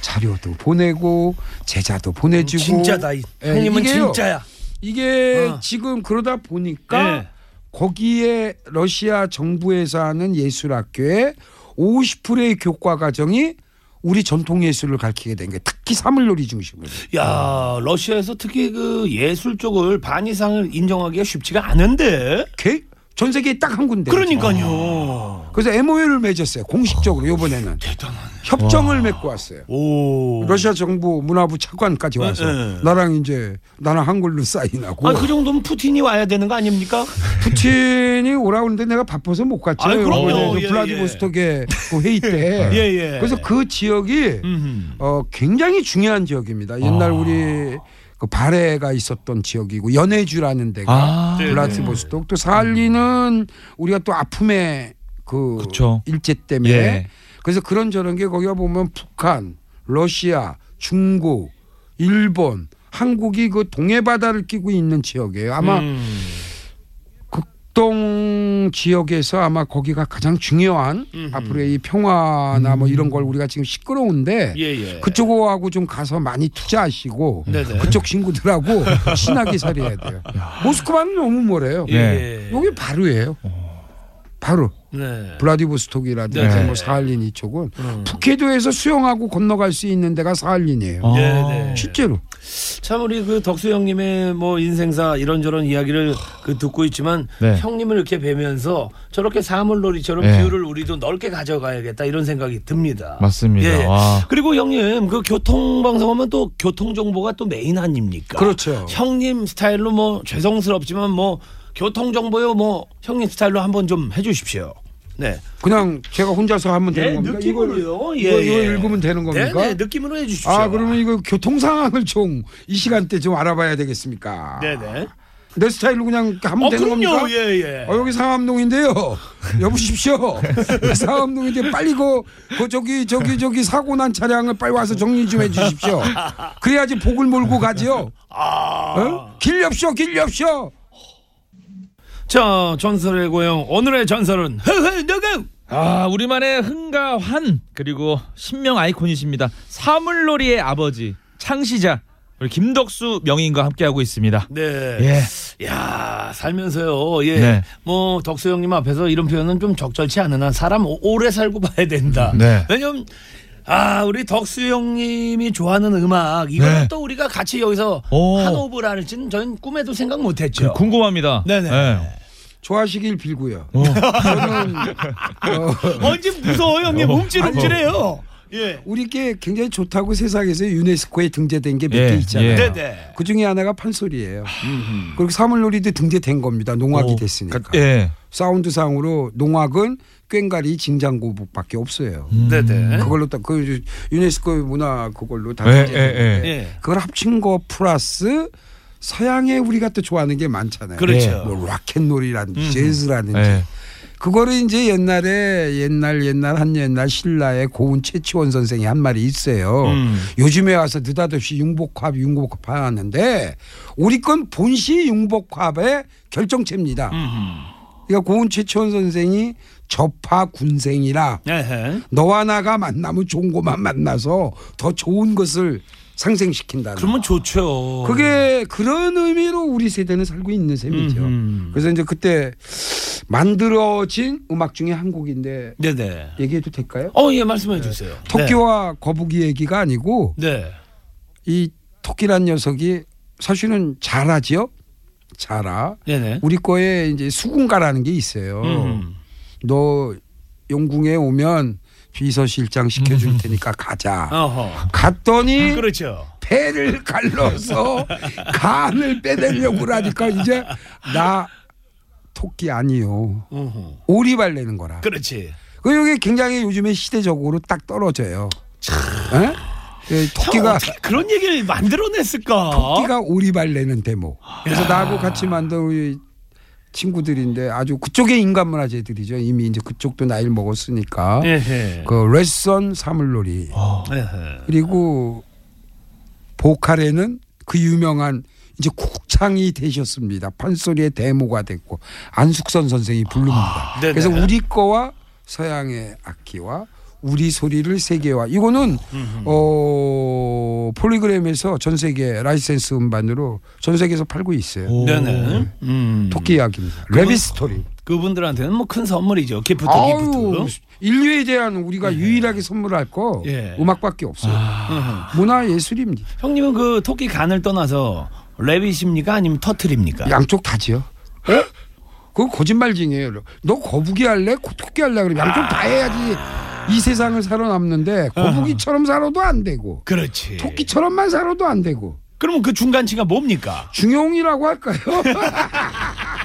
자료도 보내고 제자도 보내주고 진짜다. 이 예, 형님은 이게요. 진짜야. 이게 어. 지금 그러다 보니까 예. 거기에 러시아 정부에서 하는 예술학교의 50%의 교과 과정이 우리 전통 예술을 가르치게 된 게 특히 사물놀이 중심으로. 야 러시아에서 특히 그 예술 쪽을 반 이상을 인정하기가 쉽지가 않은데. 개- 전 세계에 딱 한 군데. 그러니까요. 그래서 MOU를 맺었어요. 공식적으로 이번에는 대단하네. 협정을 맺고 왔어요. 오. 러시아 정부 문화부 차관까지 와서 네, 네. 나랑 이제 나랑 한글로 사인하고 아, 그 정도면 푸틴이 와야 되는 거 아닙니까? 푸틴이 오라오는데 내가 바빠서 못 갔죠. 아이, 그럼요. 이번에 그 예, 블라디보스톡의 그 회의 때. [laughs] 예, 예. 그래서 그 지역이 음. 어, 굉장히 중요한 지역입니다. 옛날 아. 우리 그 발해가 있었던 지역이고 연해주라는 데가 아, 네, 블라디보스톡 또 사할리는 우리가 또 아픔의 그 그쵸. 일제 때문에 예. 그래서 그런 저런 게 거기가 보면 북한, 러시아, 중국, 일본, 한국이 그 동해 바다를 끼고 있는 지역이에요. 아마 음. 극동 지역에서 아마 거기가 가장 중요한 음흠. 앞으로의 이 평화나 뭐 이런 걸 우리가 지금 시끄러운데 예, 예. 그쪽하고 좀 가서 많이 투자하시고 네네. 그쪽 친구들하고 [laughs] 친하게 살아야 돼요. 모스크바는 너무 멀어요. 예. 여기 바로예요. 바로 네. 블라디보스톡이라든지 네. 뭐 사할린 이쪽은 음. 푸케도에서 수영하고 건너갈 수 있는 데가 사할린이에요. 아. 네, 네. 실제로. 참 우리 그 덕수 형님의 뭐 인생사 이런저런 이야기를 그 듣고 있지만 네. 형님을 이렇게 뵈면서 저렇게 사물놀이처럼 네. 비율을 우리도 넓게 가져가야겠다 이런 생각이 듭니다. 맞습니다. 예. 와. 그리고 형님 그 교통 방송하면 또 교통 정보가 또 메인 아닙니까? 그렇죠. 형님 스타일로 뭐 죄송스럽지만 뭐 교통 정보요 뭐 형님 스타일로 한번 좀 해주십시오. 네. 그냥 제가 혼자서 하면 되는 네, 겁니까? 느낌으로요. 이거, 예, 이거 예. 읽으면 되는 겁니까? 네, 네, 느낌으로 해주십시오. 아 그러면 이거 교통 상황을 좀 이 시간대 좀 알아봐야 되겠습니까? 네네. 내 스타일로 그냥 하면 어, 되는 그럼요. 겁니까? 예, 예. 어, 여기 상암동인데요. [laughs] 여보십시오. [laughs] 상암동인데 빨리 그, 그 저기 저기 저기 사고 난 차량을 빨리 와서 정리 좀 해주십시오. 그래야지 복을 몰고 가지요. 아. 어? 길 엽쇼 길 엽쇼. 자, 전설의 고영 오늘의 전설은 흐흐 누구? 아, 우리만의 흥과 환 그리고 신명 아이콘이십니다. 사물놀이의 아버지 창시자 우리 김덕수 명인과 함께하고 있습니다. 네. 예. 야, 살면서요. 예. 네. 뭐 덕수 형님 앞에서 이런 표현은 좀 적절치 않으나 사람 오- 오래 살고 봐야 된다. 네. 왜냐면 아, 우리 덕수 형님이 좋아하는 음악 이거는 네. 또 우리가 같이 여기서 오. 한 호흡을 할지는 저는 꿈에도 생각 못 그, 했죠. 궁금합니다. 네네. 좋아하시길 빌고요. 어. 저는 어, 언제 무서워 형님 어. 움찔움찔해요. 예. 우리께 굉장히 좋다고 세상에서 유네스코에 등재된 게 몇개 예, 있잖아요. 예. 네네. 그 중에 하나가 판소리예요. 그리고 사물놀이도 등재된 겁니다. 농악이 어, 됐으니까. 예. 사운드상으로 농악은 꽹가리 징장고북밖에 없어요. 네네. 그걸로 딱그 유네스코 문화 그걸로 다 예, 등재됐는데 예. 그걸 합친 거 플러스 서양에 우리가 또 좋아하는 게 많잖아요. 그렇죠. 뭐 락앤롤이라든지 재즈라든지 예. 그거를 이제 옛날에 옛날 옛날 한 옛날 신라의 고은 최치원 선생이 한 말이 있어요. 음. 요즘에 와서 느닷없이 융복합 융복합 하는데 우리 건 본시 융복합의 결정체입니다. 그러니까 고은 최치원 선생이 접하 군생이라 에헤. 너와 나가 만나면 좋은 것만 만나서 더 좋은 것을 상생시킨다. 그러면 좋죠. 그게 그런 의미로 우리 세대는 살고 있는 셈이죠. 음흠. 그래서 이제 그때 만들어진 음악 중에 한 곡인데 네네. 얘기해도 될까요? 어, 예, 말씀해 주세요. 토끼와 거북이 얘기가 아니고 네. 이 토끼란 녀석이 사실은 자라지요. 자라. 네. 네네. 우리 거에 이제 수군가라는 게 있어요. 음. 너 용궁에 오면 비서실장 시켜줄 테니까 가자. 어허. 갔더니 그렇죠. 배를 갈라서 [laughs] 간을 빼내려고 그러니까 이제 나 토끼 아니요. 어허. 오리발 내는 거라. 그렇지. 그 이게 굉장히 요즘에 시대적으로 딱 떨어져요. 에? 그 토끼가 형, 어떻게 그런 얘기를 만들어냈을까? 토끼가 오리발 내는 대목. 그래서 나하고 같이 만든 우리 친구들인데 아주 그쪽의 인간 문화재들이죠. 이미 이제 그쪽도 나이를 먹었으니까. 예헤. 그 레선 사물놀이 에헤. 그리고 보컬에는 그 유명한 이제 국창이 되셨습니다. 판소리의 대모가 됐고 안숙선 선생이 부릅니다. 네네. 그래서 우리 거와 서양의 악기와 우리 소리를 세계화 이거는 어 폴리그램에서 전 세계 라이센스 음반으로 전 세계에서 팔고 있어요. 네네. 음. 토끼 이야기입니다. rabbit story. 그분들한테는 뭐 큰 선물이죠. gift 아유, gift. 인류에 대한 우리가 유일하게 선물할 거 예. 음악밖에 없어요. 문화 예술입니다. 형님은 그 토끼 간을 떠나서 랩이십니까 아니면 터틀입니까? 양쪽 다지요. 어? 그거 거짓말쟁이에요. 너 거북이 할래? 코- 토끼 할래? 그러면 양쪽 다 해야지 이 세상을 살아남는데 거북이처럼 살아도 안 되고 그렇지. 토끼처럼만 살아도 안 되고 그러면 그 중간치가 뭡니까? 중용이라고 할까요? [laughs]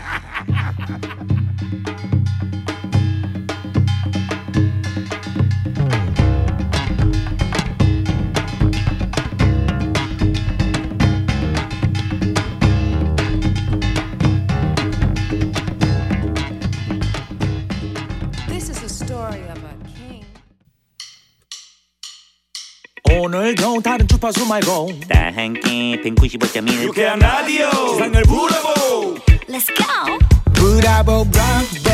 주파수 말고. 다 함께 195.1 유쾌한 라디오. 세상을 부러보 Let's go. 브라보 브라보.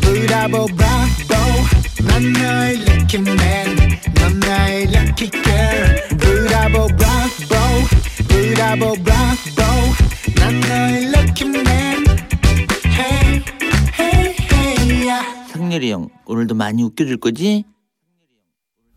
브라보 브라보. 넌 나의 lucky man 넌 나의 lucky girl 브라보 브라보. 브라보 브라보. 넌 나의 lucky man hey hey hey yeah. 상렬이 형 오늘도 많이 웃겨줄 거지?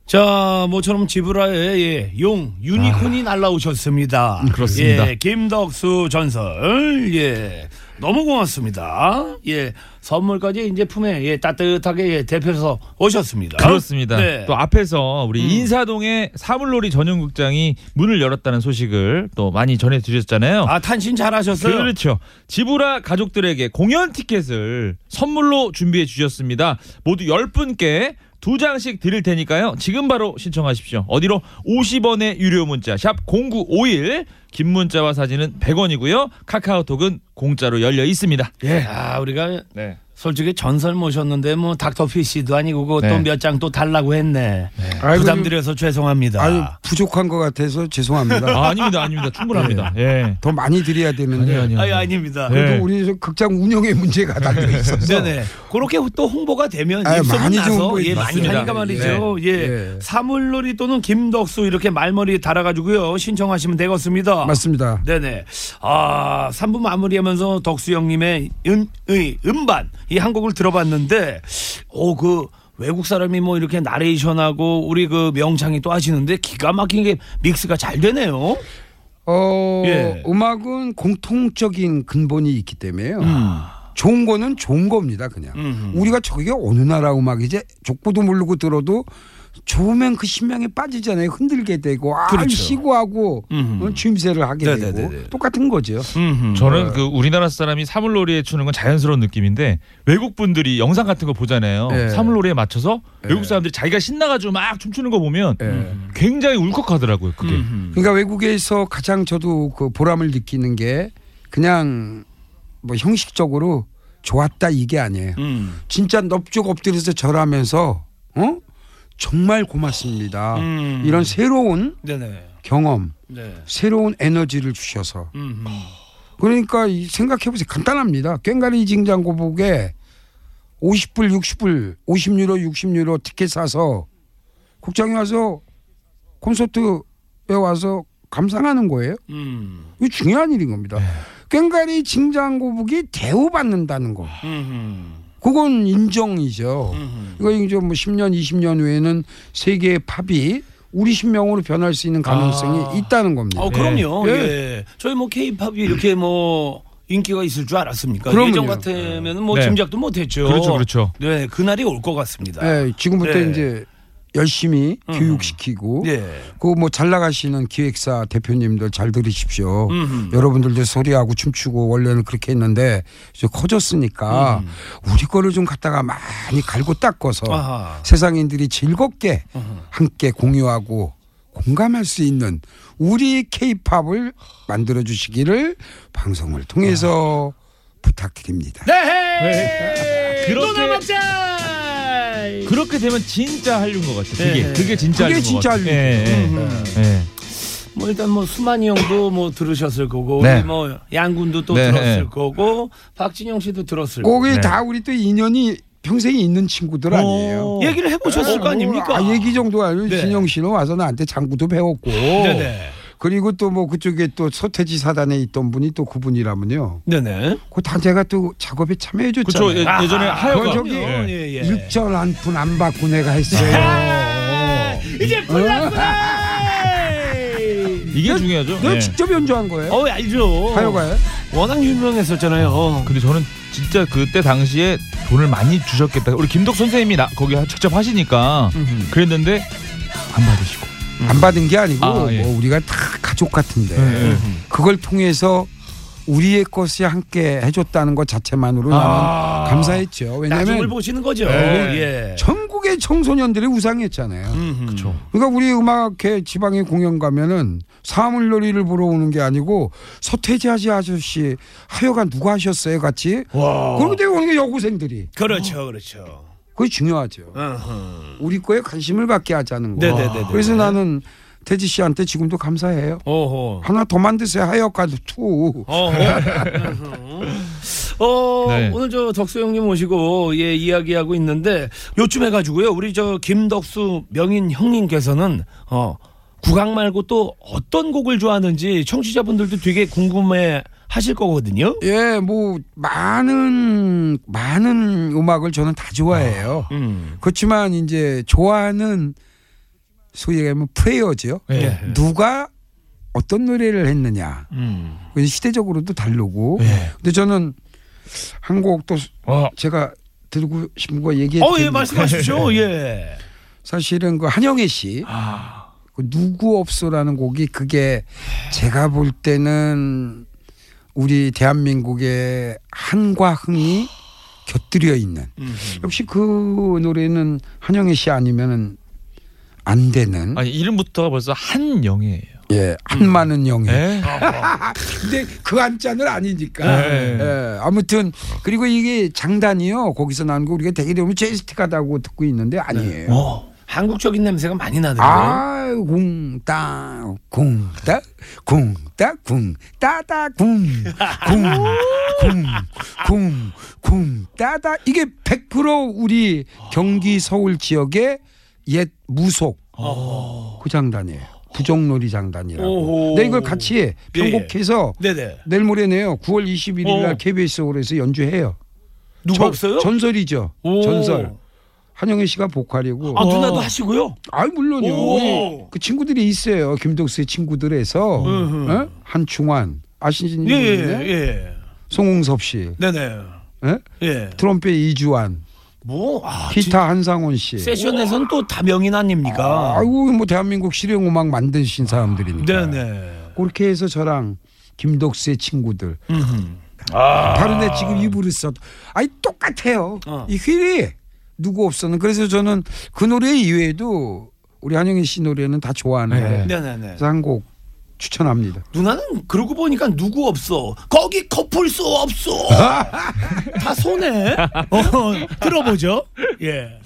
자, 모처럼 지브라의 예, 용 유니콘이 날라오셨습니다. 그렇습니다. 예, 김덕수 전설. 예. 너무 고맙습니다. 예. 선물까지 이제 품에 예, 따뜻하게 예, 대표해서 오셨습니다. 그렇습니다. 네. 또 앞에서 우리 음. 인사동의 사물놀이 전용극장이 문을 열었다는 소식을 또 많이 전해드렸잖아요. 아, 탄신 잘하셨어요. 그렇죠. 지브라 가족들에게 공연 티켓을 선물로 준비해 주셨습니다. 모두 10분께 두 장씩 드릴 테니까요. 지금 바로 신청하십시오. 어디로 50원의 유료 문자 샵 0951 긴 문자와 사진은 100원이고요. 카카오톡은 공짜로 열려 있습니다. 예. 아, 우리가 네. 솔직히 전설 모셨는데 뭐 닥터피쉬도 아니고 그거 네. 또몇장 또 달라고 했네. 아이고, 부담드려서 죄송합니다. 아유 부족한 것 같아서 죄송합니다. 아, 아닙니다. 아닙니다. 충분합니다. 예. 더 많이 드려야 되는데 아니요, 아니요. 아유, 아닙니다. 네. 그래도 우리 저 극장 운영에 문제가 달려 있어서 네네. 그렇게 또 홍보가 되면 아유, 입소문 많이 좀 나서 예, 많이. 하니까 말이죠. 예. 예. 사물놀이 또는 김덕수 이렇게 말머리 달아가지고요 신청하시면 되겠습니다. 맞습니다. 네네. 아, 3부 마무리하면서 덕수 형님의 음, 의, 음반 이 한 곡을 들어봤는데, 오, 그 외국 사람이 뭐 이렇게 나레이션하고 우리 그 명창이 또 하시는데 기가 막히게 믹스가 잘 되네요. 어, 예. 음악은 공통적인 근본이 있기 때문에요. 좋은 거는 좋은 겁니다, 그냥. 음. 우리가 저게 어느 나라 음악이지? 족보도 모르고 들어도 좋으면 그 신명에 빠지잖아요. 흔들게 되고, 아, 그렇죠. 시구하고 음흠. 어, 취임새를 하게 네네네네. 되고 똑같은 거죠. 음흠. 저는 그 우리나라 사람이 사물놀이에 추는 건 자연스러운 느낌인데 외국 분들이 영상 같은 거 보잖아요. 예. 사물놀이에 맞춰서 예. 외국 사람들이 자기가 신나가지고 막 춤추는 거 보면 예. 굉장히 울컥하더라고요. 그게. 음흠. 그러니까 외국에서 가장 저도 그 보람을 느끼는 게 그냥 뭐 형식적으로 좋았다 이게 아니에요. 음. 진짜 넙죽 엎드려서 절하면서 어 정말 고맙습니다. 음. 이런 새로운 네네. 경험, 네. 새로운 에너지를 주셔서 음흠. 그러니까 이 생각해 보세요. 간단합니다. 꽹가리 징장고복에 50불, 60불, 50유로, 60유로 티켓 사서 국장에 와서 콘서트에 와서 감상하는 거예요. 음. 이거 중요한 일인 겁니다. 꽹가리 징장고복이 대우받는다는 거. 그건 인정이죠. 이거 이제 뭐 10년, 20년 후에는 세계의 팝이 우리 신명으로 변할 수 있는 가능성이 아. 있다는 겁니다. 어, 그럼요. 예. 예. 저희 뭐 케이팝이 이렇게 뭐 인기가 있을 줄 알았습니까? 그럼요. 예전 같으면 뭐 네. 짐작도 못 했죠. 그렇죠, 그렇죠. 네, 그날이 올 것 같습니다. 예, 지금부터 네. 이제 열심히 음. 교육시키고 예. 그뭐 잘 나가시는 기획사 대표님들 잘 들으십시오. 음흠. 여러분들도 소리하고 춤추고 원래는 그렇게 했는데 이제 커졌으니까 우리 거를 좀 갖다가 많이 갈고 닦아서 음. 아하. 세상인들이 즐겁게 함께 공유하고 공감할 수 있는 우리 케이팝을 만들어 주시기를 방송을 통해서 부탁드립니다. 네. 그렇게- 또 남았자. 그렇게 되면 진짜 한류인 것 같아요. 그게 네. 그게 진짜 그게 한류인 것 진짜 같아요. 한류. 예, 예. 음. 예. 뭐 일단 뭐 수만이 형도 뭐 들으셨을 거고 네. 우리 뭐 양군도 또 네. 들었을 거고 박진영 씨도 들었을 거고 거기 네. 다 우리 또 인연이 평생 있는 친구들 아니에요. 얘기를 해보셨을 거 아닙니까? 아, 얘기 정도 아니고 네. 진영 씨는 와서 나한테 장구도 배웠고 네네. 그리고 또 뭐 그쪽에 또 서태지 사단에 있던 분이 또 그분이라면요. 네네. 그다 제가 또 작업에 참여해 그쵸 줬잖아요. 예, 예전에 아하, 하여가 그거 저기. 예. 예, 예. 일절 한 푼 안 받고 내가 했어요. [laughs] 이제 불났구나. 이게 중요하죠. 내가 예. 직접 연주한 거예요. 어 알죠. 하여가요? 워낙 유명했었잖아요. 근데 저는 진짜 그때 당시에 돈을 많이 주셨겠다. 우리 김덕 선생님이 나, 거기 직접 하시니까 그랬는데 안 받으시고. 안 받은 게 아니고 아, 예. 뭐 우리가 다 가족 같은데 예, 예. 그걸 통해서 우리의 것이 함께 해줬다는 것 자체만으로 아. 나는 감사했죠. 나중을 왜냐하면 보시는 거죠. 네. 예. 전국의 청소년들의 우상이었잖아요. 그렇죠. 그러니까 우리 음악회 지방에 공연 가면은 사물놀이를 보러 오는 게 아니고 서태지 아지 아저씨 하여가 누가 하셨어요 같이 그리고 내가 오는 게 여고생들이 그렇죠, 그렇죠. 그게 중요하죠. 어허. 우리 거에 관심을 갖게 하자는 거. 네네네네. 그래서 나는 태지 씨한테 지금도 감사해요. 어허. 하나 더 만드세요. 하여가 two. [laughs] 어, 네. 오늘 저 덕수 형님 모시고 예 이야기하고 있는데 요쯤 해가지고요 우리 저 김덕수 명인 형님께서는 어 국악 말고 또 어떤 곡을 좋아하는지 청취자분들도 되게 궁금해 하실 거거든요. 예, 뭐 많은 많은 음악을 저는 다 좋아해요. 음. 그렇지만 이제 좋아하는 소위 얘기하면 프레이어죠. 네. 누가 어떤 노래를 했느냐. 음. 시대적으로도 다르고. 네. 근데 저는 한곡또 어. 제가 들고 싶은 거 얘기해 어, 예, 말씀하십시오. [laughs] 예. 사실은 그 한영애 씨 아. 그 누구 없소라는 곡이 그게 제가 볼 때는 우리 대한민국의 한과 흥이 곁들여 있는. 음. 역시 그 노래는 한영애 씨 아니면은 안 되는. 아니 이름부터가 벌써 한영예예요. 예 한 많은 영예. 예? [laughs] 근데 그 한자는 아니니까. 네. 예, 아무튼 그리고 이게 장단이요. 거기서 나는 거 우리가 되게 되면 제이스틱하다고 듣고 있는데 아니에요. 어, 한국적인 냄새가 많이 나던데. 아, 궁따, 궁따, 궁따, 궁따다, 궁, 궁, 궁, 궁, 궁따다. 이게 100% 우리 경기 서울 지역의 옛 무속 그 장단이에요. 부정놀이 장단이라고. 네, 이걸 같이 편곡해서 네네. 내일 모레네요. 9월 21일 날 어. KBS 홀에서 연주해요. 누가 전- 없어요? 전설이죠. 오. 전설. 한영애 씨가 보컬이고 아 누나도 하시고요? 아 물론요. 오. 우리 그 친구들이 있어요. 김덕수의 친구들에서. 어? 한충환 아시는 예, 분이네. 예, 예. 송웅섭 씨, 네네. 예? 예. 트럼펫 이주환, 뭐, 아, 기타 한상원 씨. 세션에선 또다 명인 아닙니까? 아이고 뭐 대한민국 실용 음악 만드신 사람들이니까. 네네. 그렇게 해서 저랑 김덕수의 친구들. 음흠. 바로 내 지금 입으로 써. 아니 똑같아요. 어. 이 휠이 누구 없어는. 그래서 저는 그 노래 이외에도 우리 한영애 씨 노래는 다 좋아하는데 네네네. 그래서 한곡 추천합니다. 누나는 그러고 보니까 누구 없어. 거기 커플 수 없어. [laughs] 다 손해. 어, 들어보죠. 예.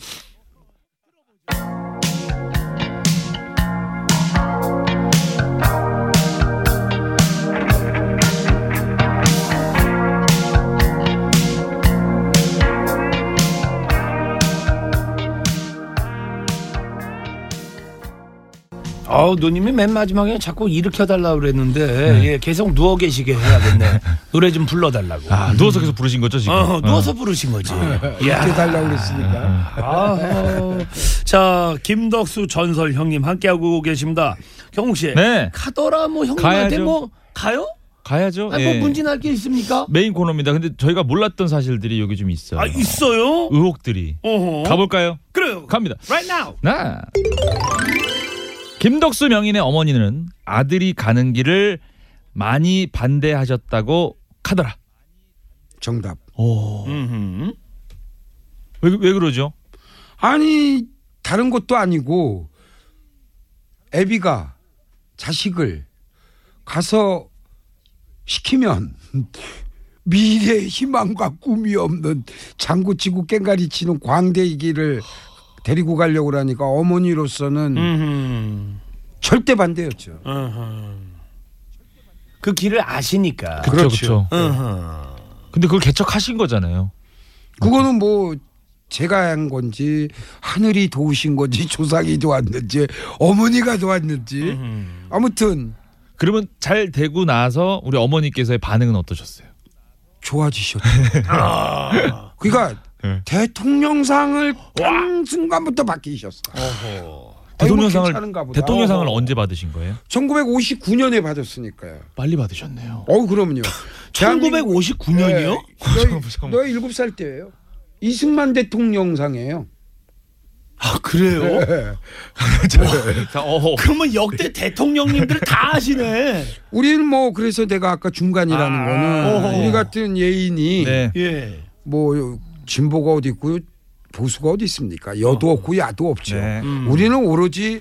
아우 누님이 맨 마지막에 자꾸 일으켜 달라고 그랬는데 예, 계속 누워 계시게 해야겠네. [laughs] 노래 좀 불러 달라고. 아 누워서 계속 부르신 거죠 지금? 어, 누워서 부르신 거지. 이렇게 야. 달라고 그랬으니까. 아, 자, 김덕수 전설 형님 함께하고 계십니다. 경욱 씨. 네. 카더라 뭐 형님한테 가야죠. 뭐 가요? 가야죠. 아니, 예. 뭐 문진할 게 있습니까? 메인 코너입니다. 근데 저희가 몰랐던 사실들이 여기 좀 있어요. 아, 있어요? 의혹들이. 어허. 가볼까요? 그래요. 갑니다. Right now. 나 김덕수 명인의 어머니는 아들이 가는 길을 많이 반대하셨다고 카더라. 정답. 오. 음흠. 왜, 왜 그러죠? 아니 다른 것도 아니고 애비가 자식을 가서 시키면 [laughs] 미래 희망과 꿈이 없는 장구치고 깽가리 치는 광대이기를 데리고 가려고 그러니까 어머니로서는 음흠. 절대 반대였죠. 그 길을 아시니까. 그렇죠, 그렇죠. 근데 그걸 개척하신 거잖아요. 그거는 뭐 제가 한 건지 하늘이 도우신 건지 [laughs] 조상이 도왔는지 어머니가 도왔는지 아무튼 그러면 잘 되고 나서 우리 어머니께서의 반응은 어떠셨어요? 좋아지셨죠. 그러니까 네. 대통령상을 딱 순간부터 바뀌셨어. 대통령상을 괜찮은가 보다. 대통령상을 어. 언제 받으신 거예요? 1959년에 받았으니까요. 빨리 받으셨네요. 어, 그럼요. 1959년이요? 너, 너 7살 때예요. 이승만 대통령상이에요. 아 그래요? [laughs] 자, 어허. 그러면 역대 대통령님들 다 아시네. [laughs] 우리는 뭐 그래서 내가 아까 중간이라는 아. 거는 어허. 우리 같은 예인이 네. 예. 뭐 진보가 어디 있고 보수가 어디 있습니까? 여도 없고 야도 없죠. 네. 음. 우리는 오로지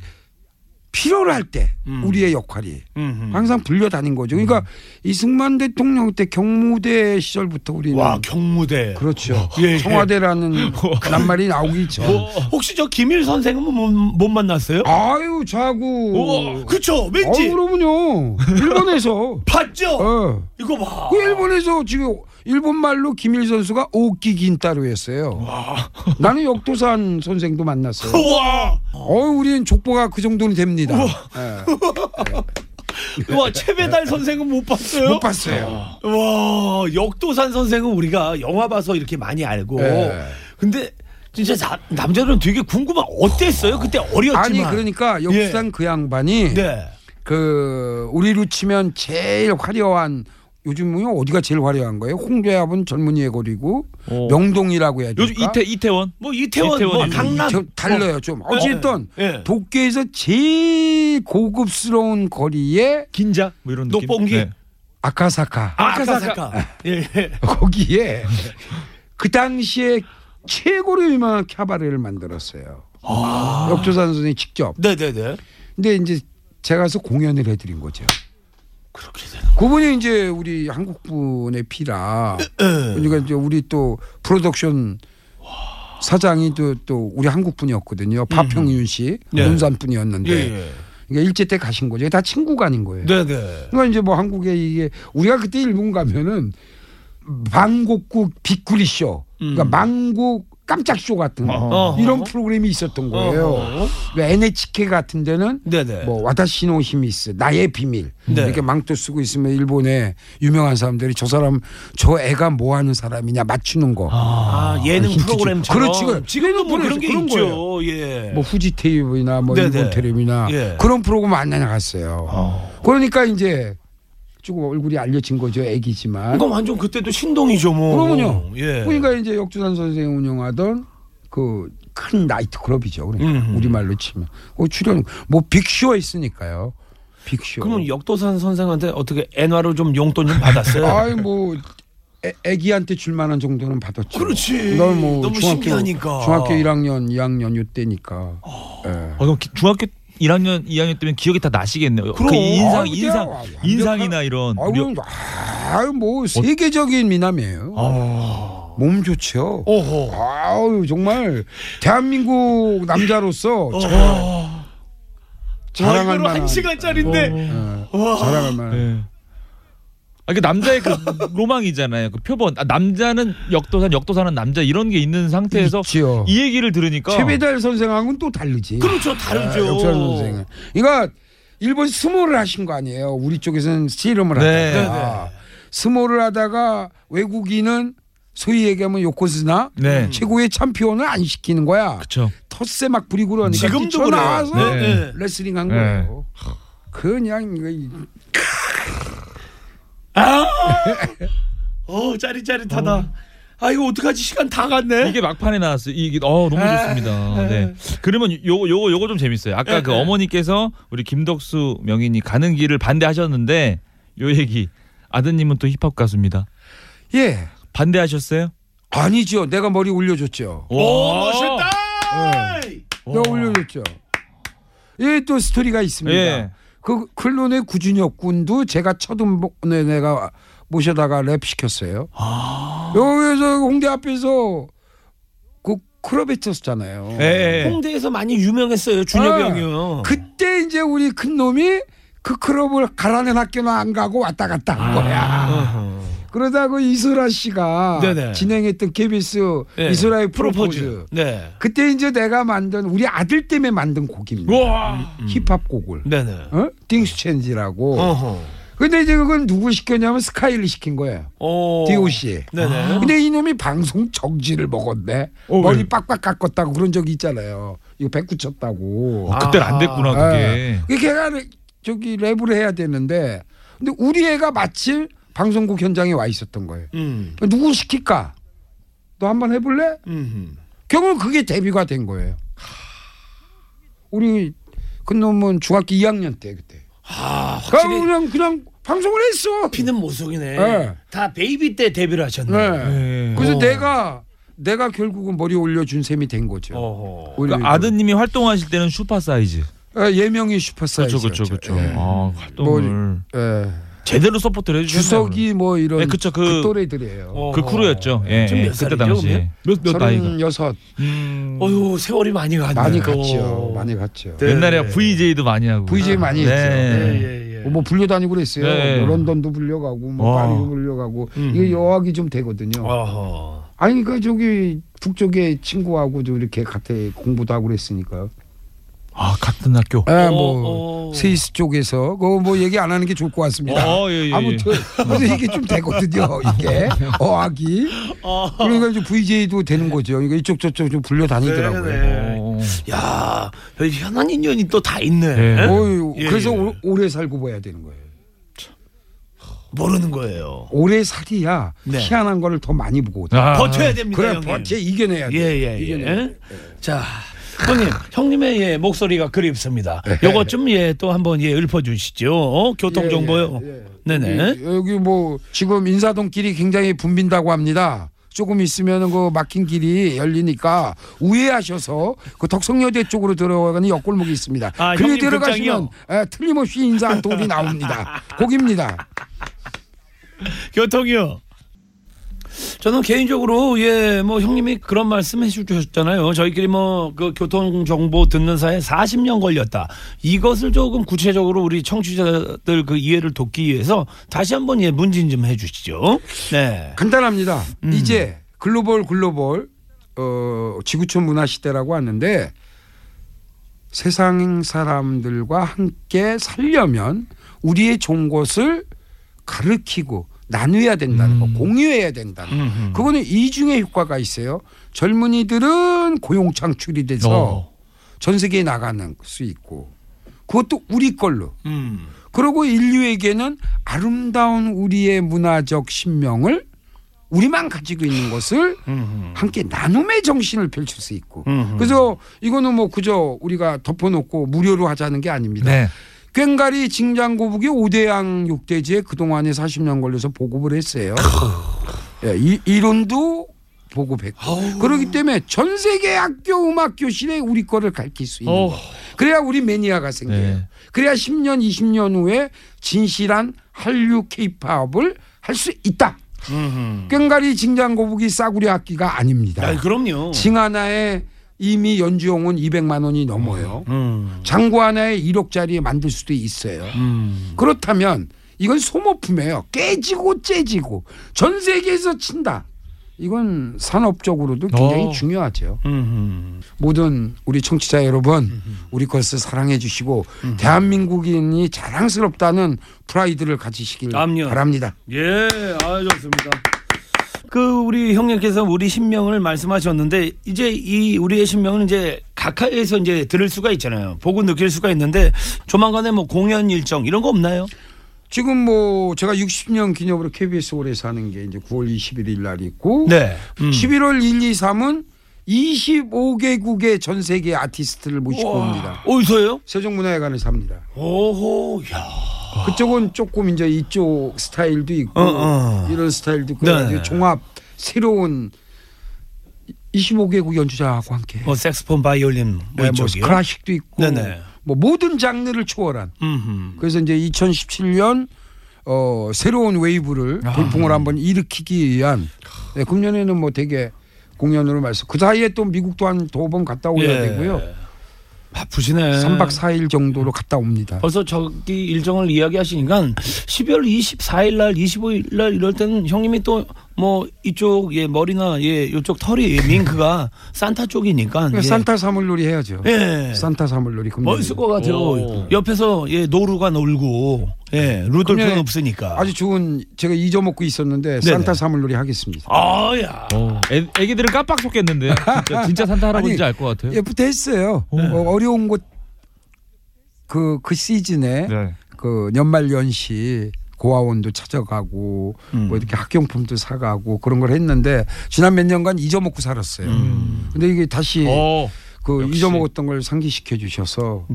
필요로 할때 음. 우리의 역할이 음흠. 항상 불려다닌 거죠. 그러니까 이승만 대통령 때 경무대 시절부터 우리는 와 경무대. 그렇죠. 예, 예. 청와대라는 낱말이 나오기 전. 혹시 저 김일 선생은 못, 못 만났어요? 아유 자구. 그쵸 아 왠지 그러면요. 일본에서. [laughs] 봤죠. 어. 이거 봐. 그 일본에서 지금 일본 말로 김일 선수가 오키 긴타로였어요. 나는 역도산 선생도 만났어요. 와, 어, 우리는 족보가 그 정도는 됩니다. 예. [laughs] 와 최배달 선생은 못 봤어요? 못 봤어요. 와 역도산 선생은 우리가 영화 봐서 이렇게 많이 알고. 예. 근데 진짜 자- 남자들은 되게 궁금한 어땠어요? 그때 어렸지만. 아니 그러니까 역산 그 양반이 네. 그 우리로 치면 제일 화려한 요즘은 어디가 제일 화려한 거예요? 홍대합은 젊은이의 거리고 어. 명동이라고 해야 될까? 요즘 이태 이태원 뭐 이태원, 뭐 이태원이요. 강남 저 달라요 좀. 어쨌든 예. 도쿄에서 제일 고급스러운 거리에 긴자 뭐 이런 느낌. 녹봉기? 네. 아카사카 아, 아카사카. 예. [laughs] 거기에 그 당시에 최고로 유명한 캬바레를 만들었어요. 역조산 선생이 직접. 네네네. 근데 이제 제가 가서 공연을 해드린 거죠. 그렇게 되는. 그분이 이제 우리 한국 분의 피라. [clears throat] 그러니까 이제 우리 또 프로덕션 사장이 또, 또 우리 한국 분이었거든요. 파평윤 씨, 네. 논산 분이었는데. 예. 예. 그러니까 일제 때 가신 거죠. 다 친구가 아닌 거예요. 네네. 그러니까 이제 뭐 한국에 이게 우리가 그때 일본 가면은 망곡국 빅구리 쇼, 그러니까 망국 깜짝 쇼 같은 거 어허. 이런 프로그램이 있었던 거예요. 어허. 그 NHK 같은 데는 네네. 뭐 와다시노 히미스 나의 비밀 네. 이렇게 망토 쓰고 있으면 일본의 유명한 사람들이 저 사람 저 애가 뭐 하는 사람이냐 맞추는 거. 아, 예능 힌트 주- 프로그램처럼. 그렇지. 지금도 뭐 그런 게 그런 있죠. 예. 뭐 후지 테이블이나 뭐 네네. 일본 텔레비나 예. 그런 프로그램 안 나갔어요. 그러니까 이제 조금 얼굴이 알려진 거죠. 애기지만. 이거 완전 그때도 신동이죠, 뭐. 그러면요. 예. 그러니까 이제 역주산 선생이 운영하던 그 큰 나이트 클럽이죠. 그러니까 음. 우리말로 치면 어, 출연 뭐 빅쇼 했으니까요. 빅쇼. 그러면 역도산 선생한테 어떻게 엔화로 좀 용돈 좀 받았어요? [laughs] 아이 뭐 애, 애기한테 줄 만한 정도는 받았죠. 그렇지. 넌뭐 너무 중학교 신기하니까. 중학교 1학년, 2학년 요때니까. 예. 어, 그럼 기- 중학교 1학년, 2학년 때면 기억이 다 나시겠네요. 그럼. 그 인상, 아유, 인상, 그냥 인상이나 이런. 아유, 아유 뭐 세계적인 미남이에요. 몸 좋죠. 오호. 아유 정말 대한민국 남자로서 어. 자- 자랑할 이거로 만한 한 시간짜리인데. 예, 자랑할 만한. 예. 아, 그 남자의 그 [laughs] 로망이잖아요. 그 표본. 아, 남자는 역도산, 역도산은 남자 이런 게 있는 상태에서 있지요. 이 얘기를 들으니까 최배달 선생하고는 또 다르지. 그렇죠, 다르죠. 역사 선생은. 이거 일본 스모를 하신 거 아니에요. 우리 쪽에서는 씨름을 네. 하다가 스모를 하다가 외국인은 소위 얘기하면 요코스나 네. 최고의 챔피언을 안 시키는 거야. 그쵸. 텃세 막 부리고 그러니까 지금도. 나와서 네, 네. 레슬링 한 네. 거예요. 그냥 이거 이- 어, 짜릿짜릿하다. 아, 이거 어떡하지? 시간 다 갔네. 이게 막판에 나왔어요. 이게 어 너무 아, 좋습니다. 네. 그러면 요거 요거 요거 좀 재밌어요. 아까 네, 그 네. 어머니께서 우리 김덕수 명인이 가는 길을 반대하셨는데 요 얘기 아드님은 또 힙합 가수입니다. 예. 반대하셨어요? 아니죠. 내가 머리 올려줬죠. 오, 멋있다. 내가 올려줬죠. 예, 또 스토리가 있습니다. 예. 그 클론의 구준혁 군도 제가 첫음번에 내가 모셔다가 랩 시켰어요. 아. 여기서 홍대 앞에서 그 클럽에 있었잖아요. 예. 홍대에서 많이 유명했어요, 준혁이 아, 형이요. 그때 그때 이제 우리 큰 놈이 그 클럽을 가라는 학교는 안 가고 왔다 갔다 한 거야. 그러다 그 이소라 씨가 네네. 진행했던 KBS 네. 이소라의 프로포즈. 네. 그때 이제 내가 만든 우리 아들 때문에 만든 곡입니다. 와. 힙합 곡을. 네네. 어? Things Change라고. 어허. 근데 이제 그건 누구 시켰냐면 스카이를 시킨 거예요. 오. DOC. 네네. 근데 이놈이 방송 정지를 먹었네. 어, 머리 왜? 빡빡 깎았다고 그런 적이 있잖아요. 이거 백구 쳤다고. 어, 그때는 안 됐구나 그게. 그 걔가 저기 랩을 해야 되는데 근데 우리 애가 마침 방송국 현장에 와 있었던 거예요. 음. 누구 시킬까? 너 한번 해볼래? 음. 결국 그게 데뷔가 된 거예요. 우리 그 놈은 중학교 2학년 때 그때. 아, 확실히 그냥 그냥 방송을 했어. 피는 못 속이네. 네. 다 baby 때 데뷔를 하셨네. 네. 네. 그래서 어. 내가 내가 결국은 머리 올려준 셈이 된 거죠. 그러니까 아드님이 활동하실 때는 슈퍼 사이즈. 어, 예명이 슈퍼 사이즈. 그렇죠, 그렇죠, 그렇죠. 예. 아, 활동을 예. 제대로 support를 해주셨네요. 주석이 뭐 이런 네, 그쵸, 그- 그 또래들이에요. 어. 그 crew였죠. 예, 예, 몇 그때 당시에 몇몇 나이가. 여섯 음, 어휴 세월이 많이 갔네. 많이 또. 갔죠. 많이 갔죠. 네. 옛날에 VJ도 많이 하고. VJ 많이 네. 했죠. 예, 예. 뭐 불려 다니고 그랬어요. 네. 뭐 런던도 불려가고 뭐 와. 파리도 불려가고 음. 이게 어학이 좀 되거든요. 어허. 아니 그 저기 북쪽에 친구하고 좀 이렇게 같이 공부도 하고 그랬으니까요. 아 같은 학교. 예, 어, 뭐 어. 스위스 쪽에서 그거 뭐 얘기 안 하는 게 좋을 것 같습니다. 어, 예, 예, 예. 아무튼 그래서 이게 좀 되거든요. 이게 어학이 그러니까 이제 VJ도 되는 거죠. 그러니까 이쪽 저쪽 좀 불려 다니더라고요. 네네. 어. 야, 현안 인연이 또 다 있네. 네. 어휴, 예, 그래서 예. 오- 오래 살고 봐야 되는 거예요. 모르는 거예요. 오래 살이야 네. 희한한 거를 더 많이 보거든. 아, 버텨야 됩니다, 그래 형님. 버텨 이겨내야 돼. 예, 예, 이겨내야 예. 돼. 자, 형님, 형님의 예, 목소리가 그립습니다. 요것 좀 예, 또 한번 예, 읊어주시죠. 어? 교통 정보요. 예, 예. 네네. 여기, 여기 뭐 지금 인사동 길이 굉장히 붐빈다고 합니다. 조금 있으면 그 막힌 길이 열리니까 우회하셔서 그 덕성여대 쪽으로 들어가는 옆골목이 있습니다. 아, 그리 들어가시면 에, 틀림없이 인사 한 통이 나옵니다. [laughs] 거기입니다. 교통이요. 저는 개인적으로 예 뭐 형님이 그런 말씀 해주셨잖아요. 저희끼리 뭐 그 교통 정보 듣는 사이에 40년 걸렸다. 이것을 조금 구체적으로 우리 청취자들 그 이해를 돕기 위해서 다시 한번 예 문진 좀 해주시죠. 네. 간단합니다. 음. 이제 글로벌 글로벌 어, 지구촌 문화 시대라고 하는데 세상 사람들과 함께 살려면 우리의 좋은 것을 가르치고 나누어야 된다는 거, 공유해야 된다는 거. 음. 그거는 이중의 효과가 있어요. 젊은이들은 고용 창출이 돼서 어. 전 세계에 나가는 수 있고 그것도 우리 걸로. 음. 그리고 인류에게는 아름다운 우리의 문화적 신명을 우리만 가지고 있는 것을 음. 함께 나눔의 정신을 펼칠 수 있고. 음. 그래서 이거는 뭐 그저 우리가 덮어놓고 무료로 하자는 게 아닙니다. 네. 꽹가리 징장고북이 오대양 육대지에 그동안에 40년 걸려서 보급을 했어요. 예, 이, 이론도 보급했고. 그렇기 때문에 전 세계 학교 음악 교실에 우리 거를 가르칠 수 있는 어. 거. 그래야 우리 매니아가 생겨요. 네. 그래야 10년, 20년 후에 진실한 한류 케이팝을 할 수 있다. 음. 꽹가리 징장고북이 싸구려 악기가 아닙니다. 아, 그럼요. 징 하나에 이미 연주용은 200만 원이 넘어요. 음. 장구 하나에 1억짜리 만들 수도 있어요. 음. 그렇다면 이건 소모품이에요. 깨지고 째지고 전 세계에서 친다. 이건 산업적으로도 굉장히 어. 중요하죠. 음. 모든 우리 청취자 여러분, 우리 것을 사랑해 주시고 대한민국인이 자랑스럽다는 프라이드를 가지시길 그럼요. 바랍니다. 예, 아 좋습니다. 그 우리 형님께서 우리 신명을 말씀하셨는데 이제 이 우리의 신명은 이제 가까이에서 이제 들을 수가 있잖아요. 보고 느낄 수가 있는데 조만간에 뭐 공연 일정 이런 거 없나요? 지금 뭐 제가 60년 기념으로 KBS 올해서 하는 게 이제 9월 21일 날 있고 네. 음. 11월 1, 2, 3은 25개국의 전 세계 아티스트를 모시고 옵니다. 어디서요? 세종문화회관에서 합니다. 오호, 야. 그쪽은 조금 이제 이쪽 스타일도 있고 어, 어. 이런 스타일도 있고 네. 종합 새로운 25개국 연주자하고 함께 뭐 색소폰, 바이올린 뭐 네, 뭐? 클래식도 있고 네네. 뭐 모든 장르를 초월한 음흠. 그래서 이제 2017년 어, 새로운 웨이브를 아. 돌풍을 한번 일으키기 위한 네, 금년에는 뭐 되게 공연으로 말씀 그 사이에 또 미국도 한 두 번 갔다 오야 예. 되고요. 바쁘시네. 3박 4일 정도로 갔다 옵니다. 벌써 저기 일정을 이야기하시니까 12월 24일 날, 25일 날 이럴 때는 형님이 또 뭐 이쪽 예 머리나 예 이쪽 털이 밍크가 산타 쪽이니까 그러니까 예. 산타 사물놀이 해야죠. 예. 산타 사물놀이. 멋있을 것 같아요. 오. 옆에서 예 노루가 놀고 예 루돌프는 없으니까. 아주 좋은 제가 잊어먹고 있었는데 산타 사물놀이 하겠습니다. 아야. 어, 애, 애기들은 깜빡 속겠는데요. 진짜, 진짜 [laughs] 산타 할아버지인지 알 것 같아요. 예부터 했어요. 어, 어려운 곳그그 시즌에 네. 그 연말 연시 고아원도 찾아가고 음. 뭐 이렇게 학용품도 사가고 그런 걸 했는데 지난 몇 년간 잊어먹고 살았어요. 근데 이게 다시 어, 그 역시. 잊어먹었던 걸 상기시켜 주셔서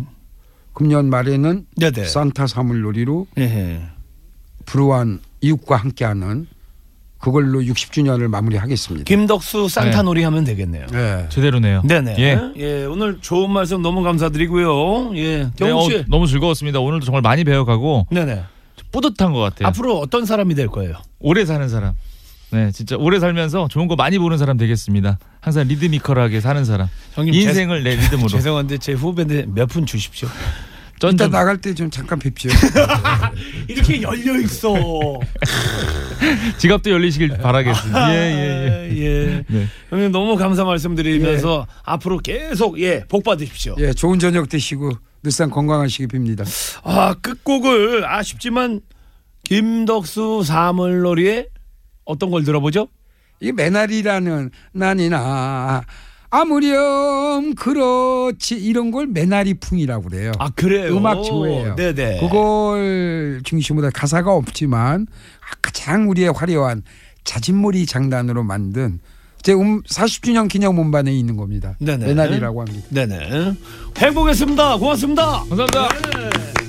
금년 말에는 네네. 산타 사물 놀이로 예. 불우한 이웃과 함께하는 그걸로 60주년을 마무리하겠습니다. 김덕수 산타 놀이 하면 되겠네요. 네. 제대로네요. 네네. 예. 예. 오늘 좋은 말씀 너무 감사드리고요. 예. 네, 경욱 씨. 어, 너무 즐거웠습니다. 오늘도 정말 많이 배워가고 네네. 뿌듯한 것 같아요. 앞으로 어떤 사람이 될 거예요? 오래 사는 사람. 네, 진짜 오래 살면서 좋은 거 많이 보는 사람 되겠습니다. 항상 리드미컬하게 사는 사람. 형님 인생을 내 리듬으로. [laughs] 죄송한데 제 후배인데 몇분 주십시오. 전 이따 좀 나갈 때 좀 잠깐 뵙죠. [laughs] 이렇게 열려 있어. [laughs] 지갑도 열리시길 바라겠습니다. 예, 예, 예. 예. 네. 형님 너무 감사 말씀드리면서 앞으로 계속 예, 복 받으십시오. 예, 좋은 저녁 되시고 늘상 건강하시기 빕니다. 아, 끝곡을 아쉽지만 김덕수 사물놀이의 어떤 걸 들어보죠? 이게 매날이라는 난이나 아무렴 그렇지 이런 걸 매날이풍이라고 그래요. 아, 그래요. 음악 좋아해요. 네네. 그걸 중심으로 가사가 없지만 가장 우리의 화려한 자진몰이 장단으로 만든 제 음, 40주년 기념 음반에 있는 겁니다. 네네. 매날이라고 합니다. 네네. 행복했습니다. 고맙습니다. 감사합니다. 네.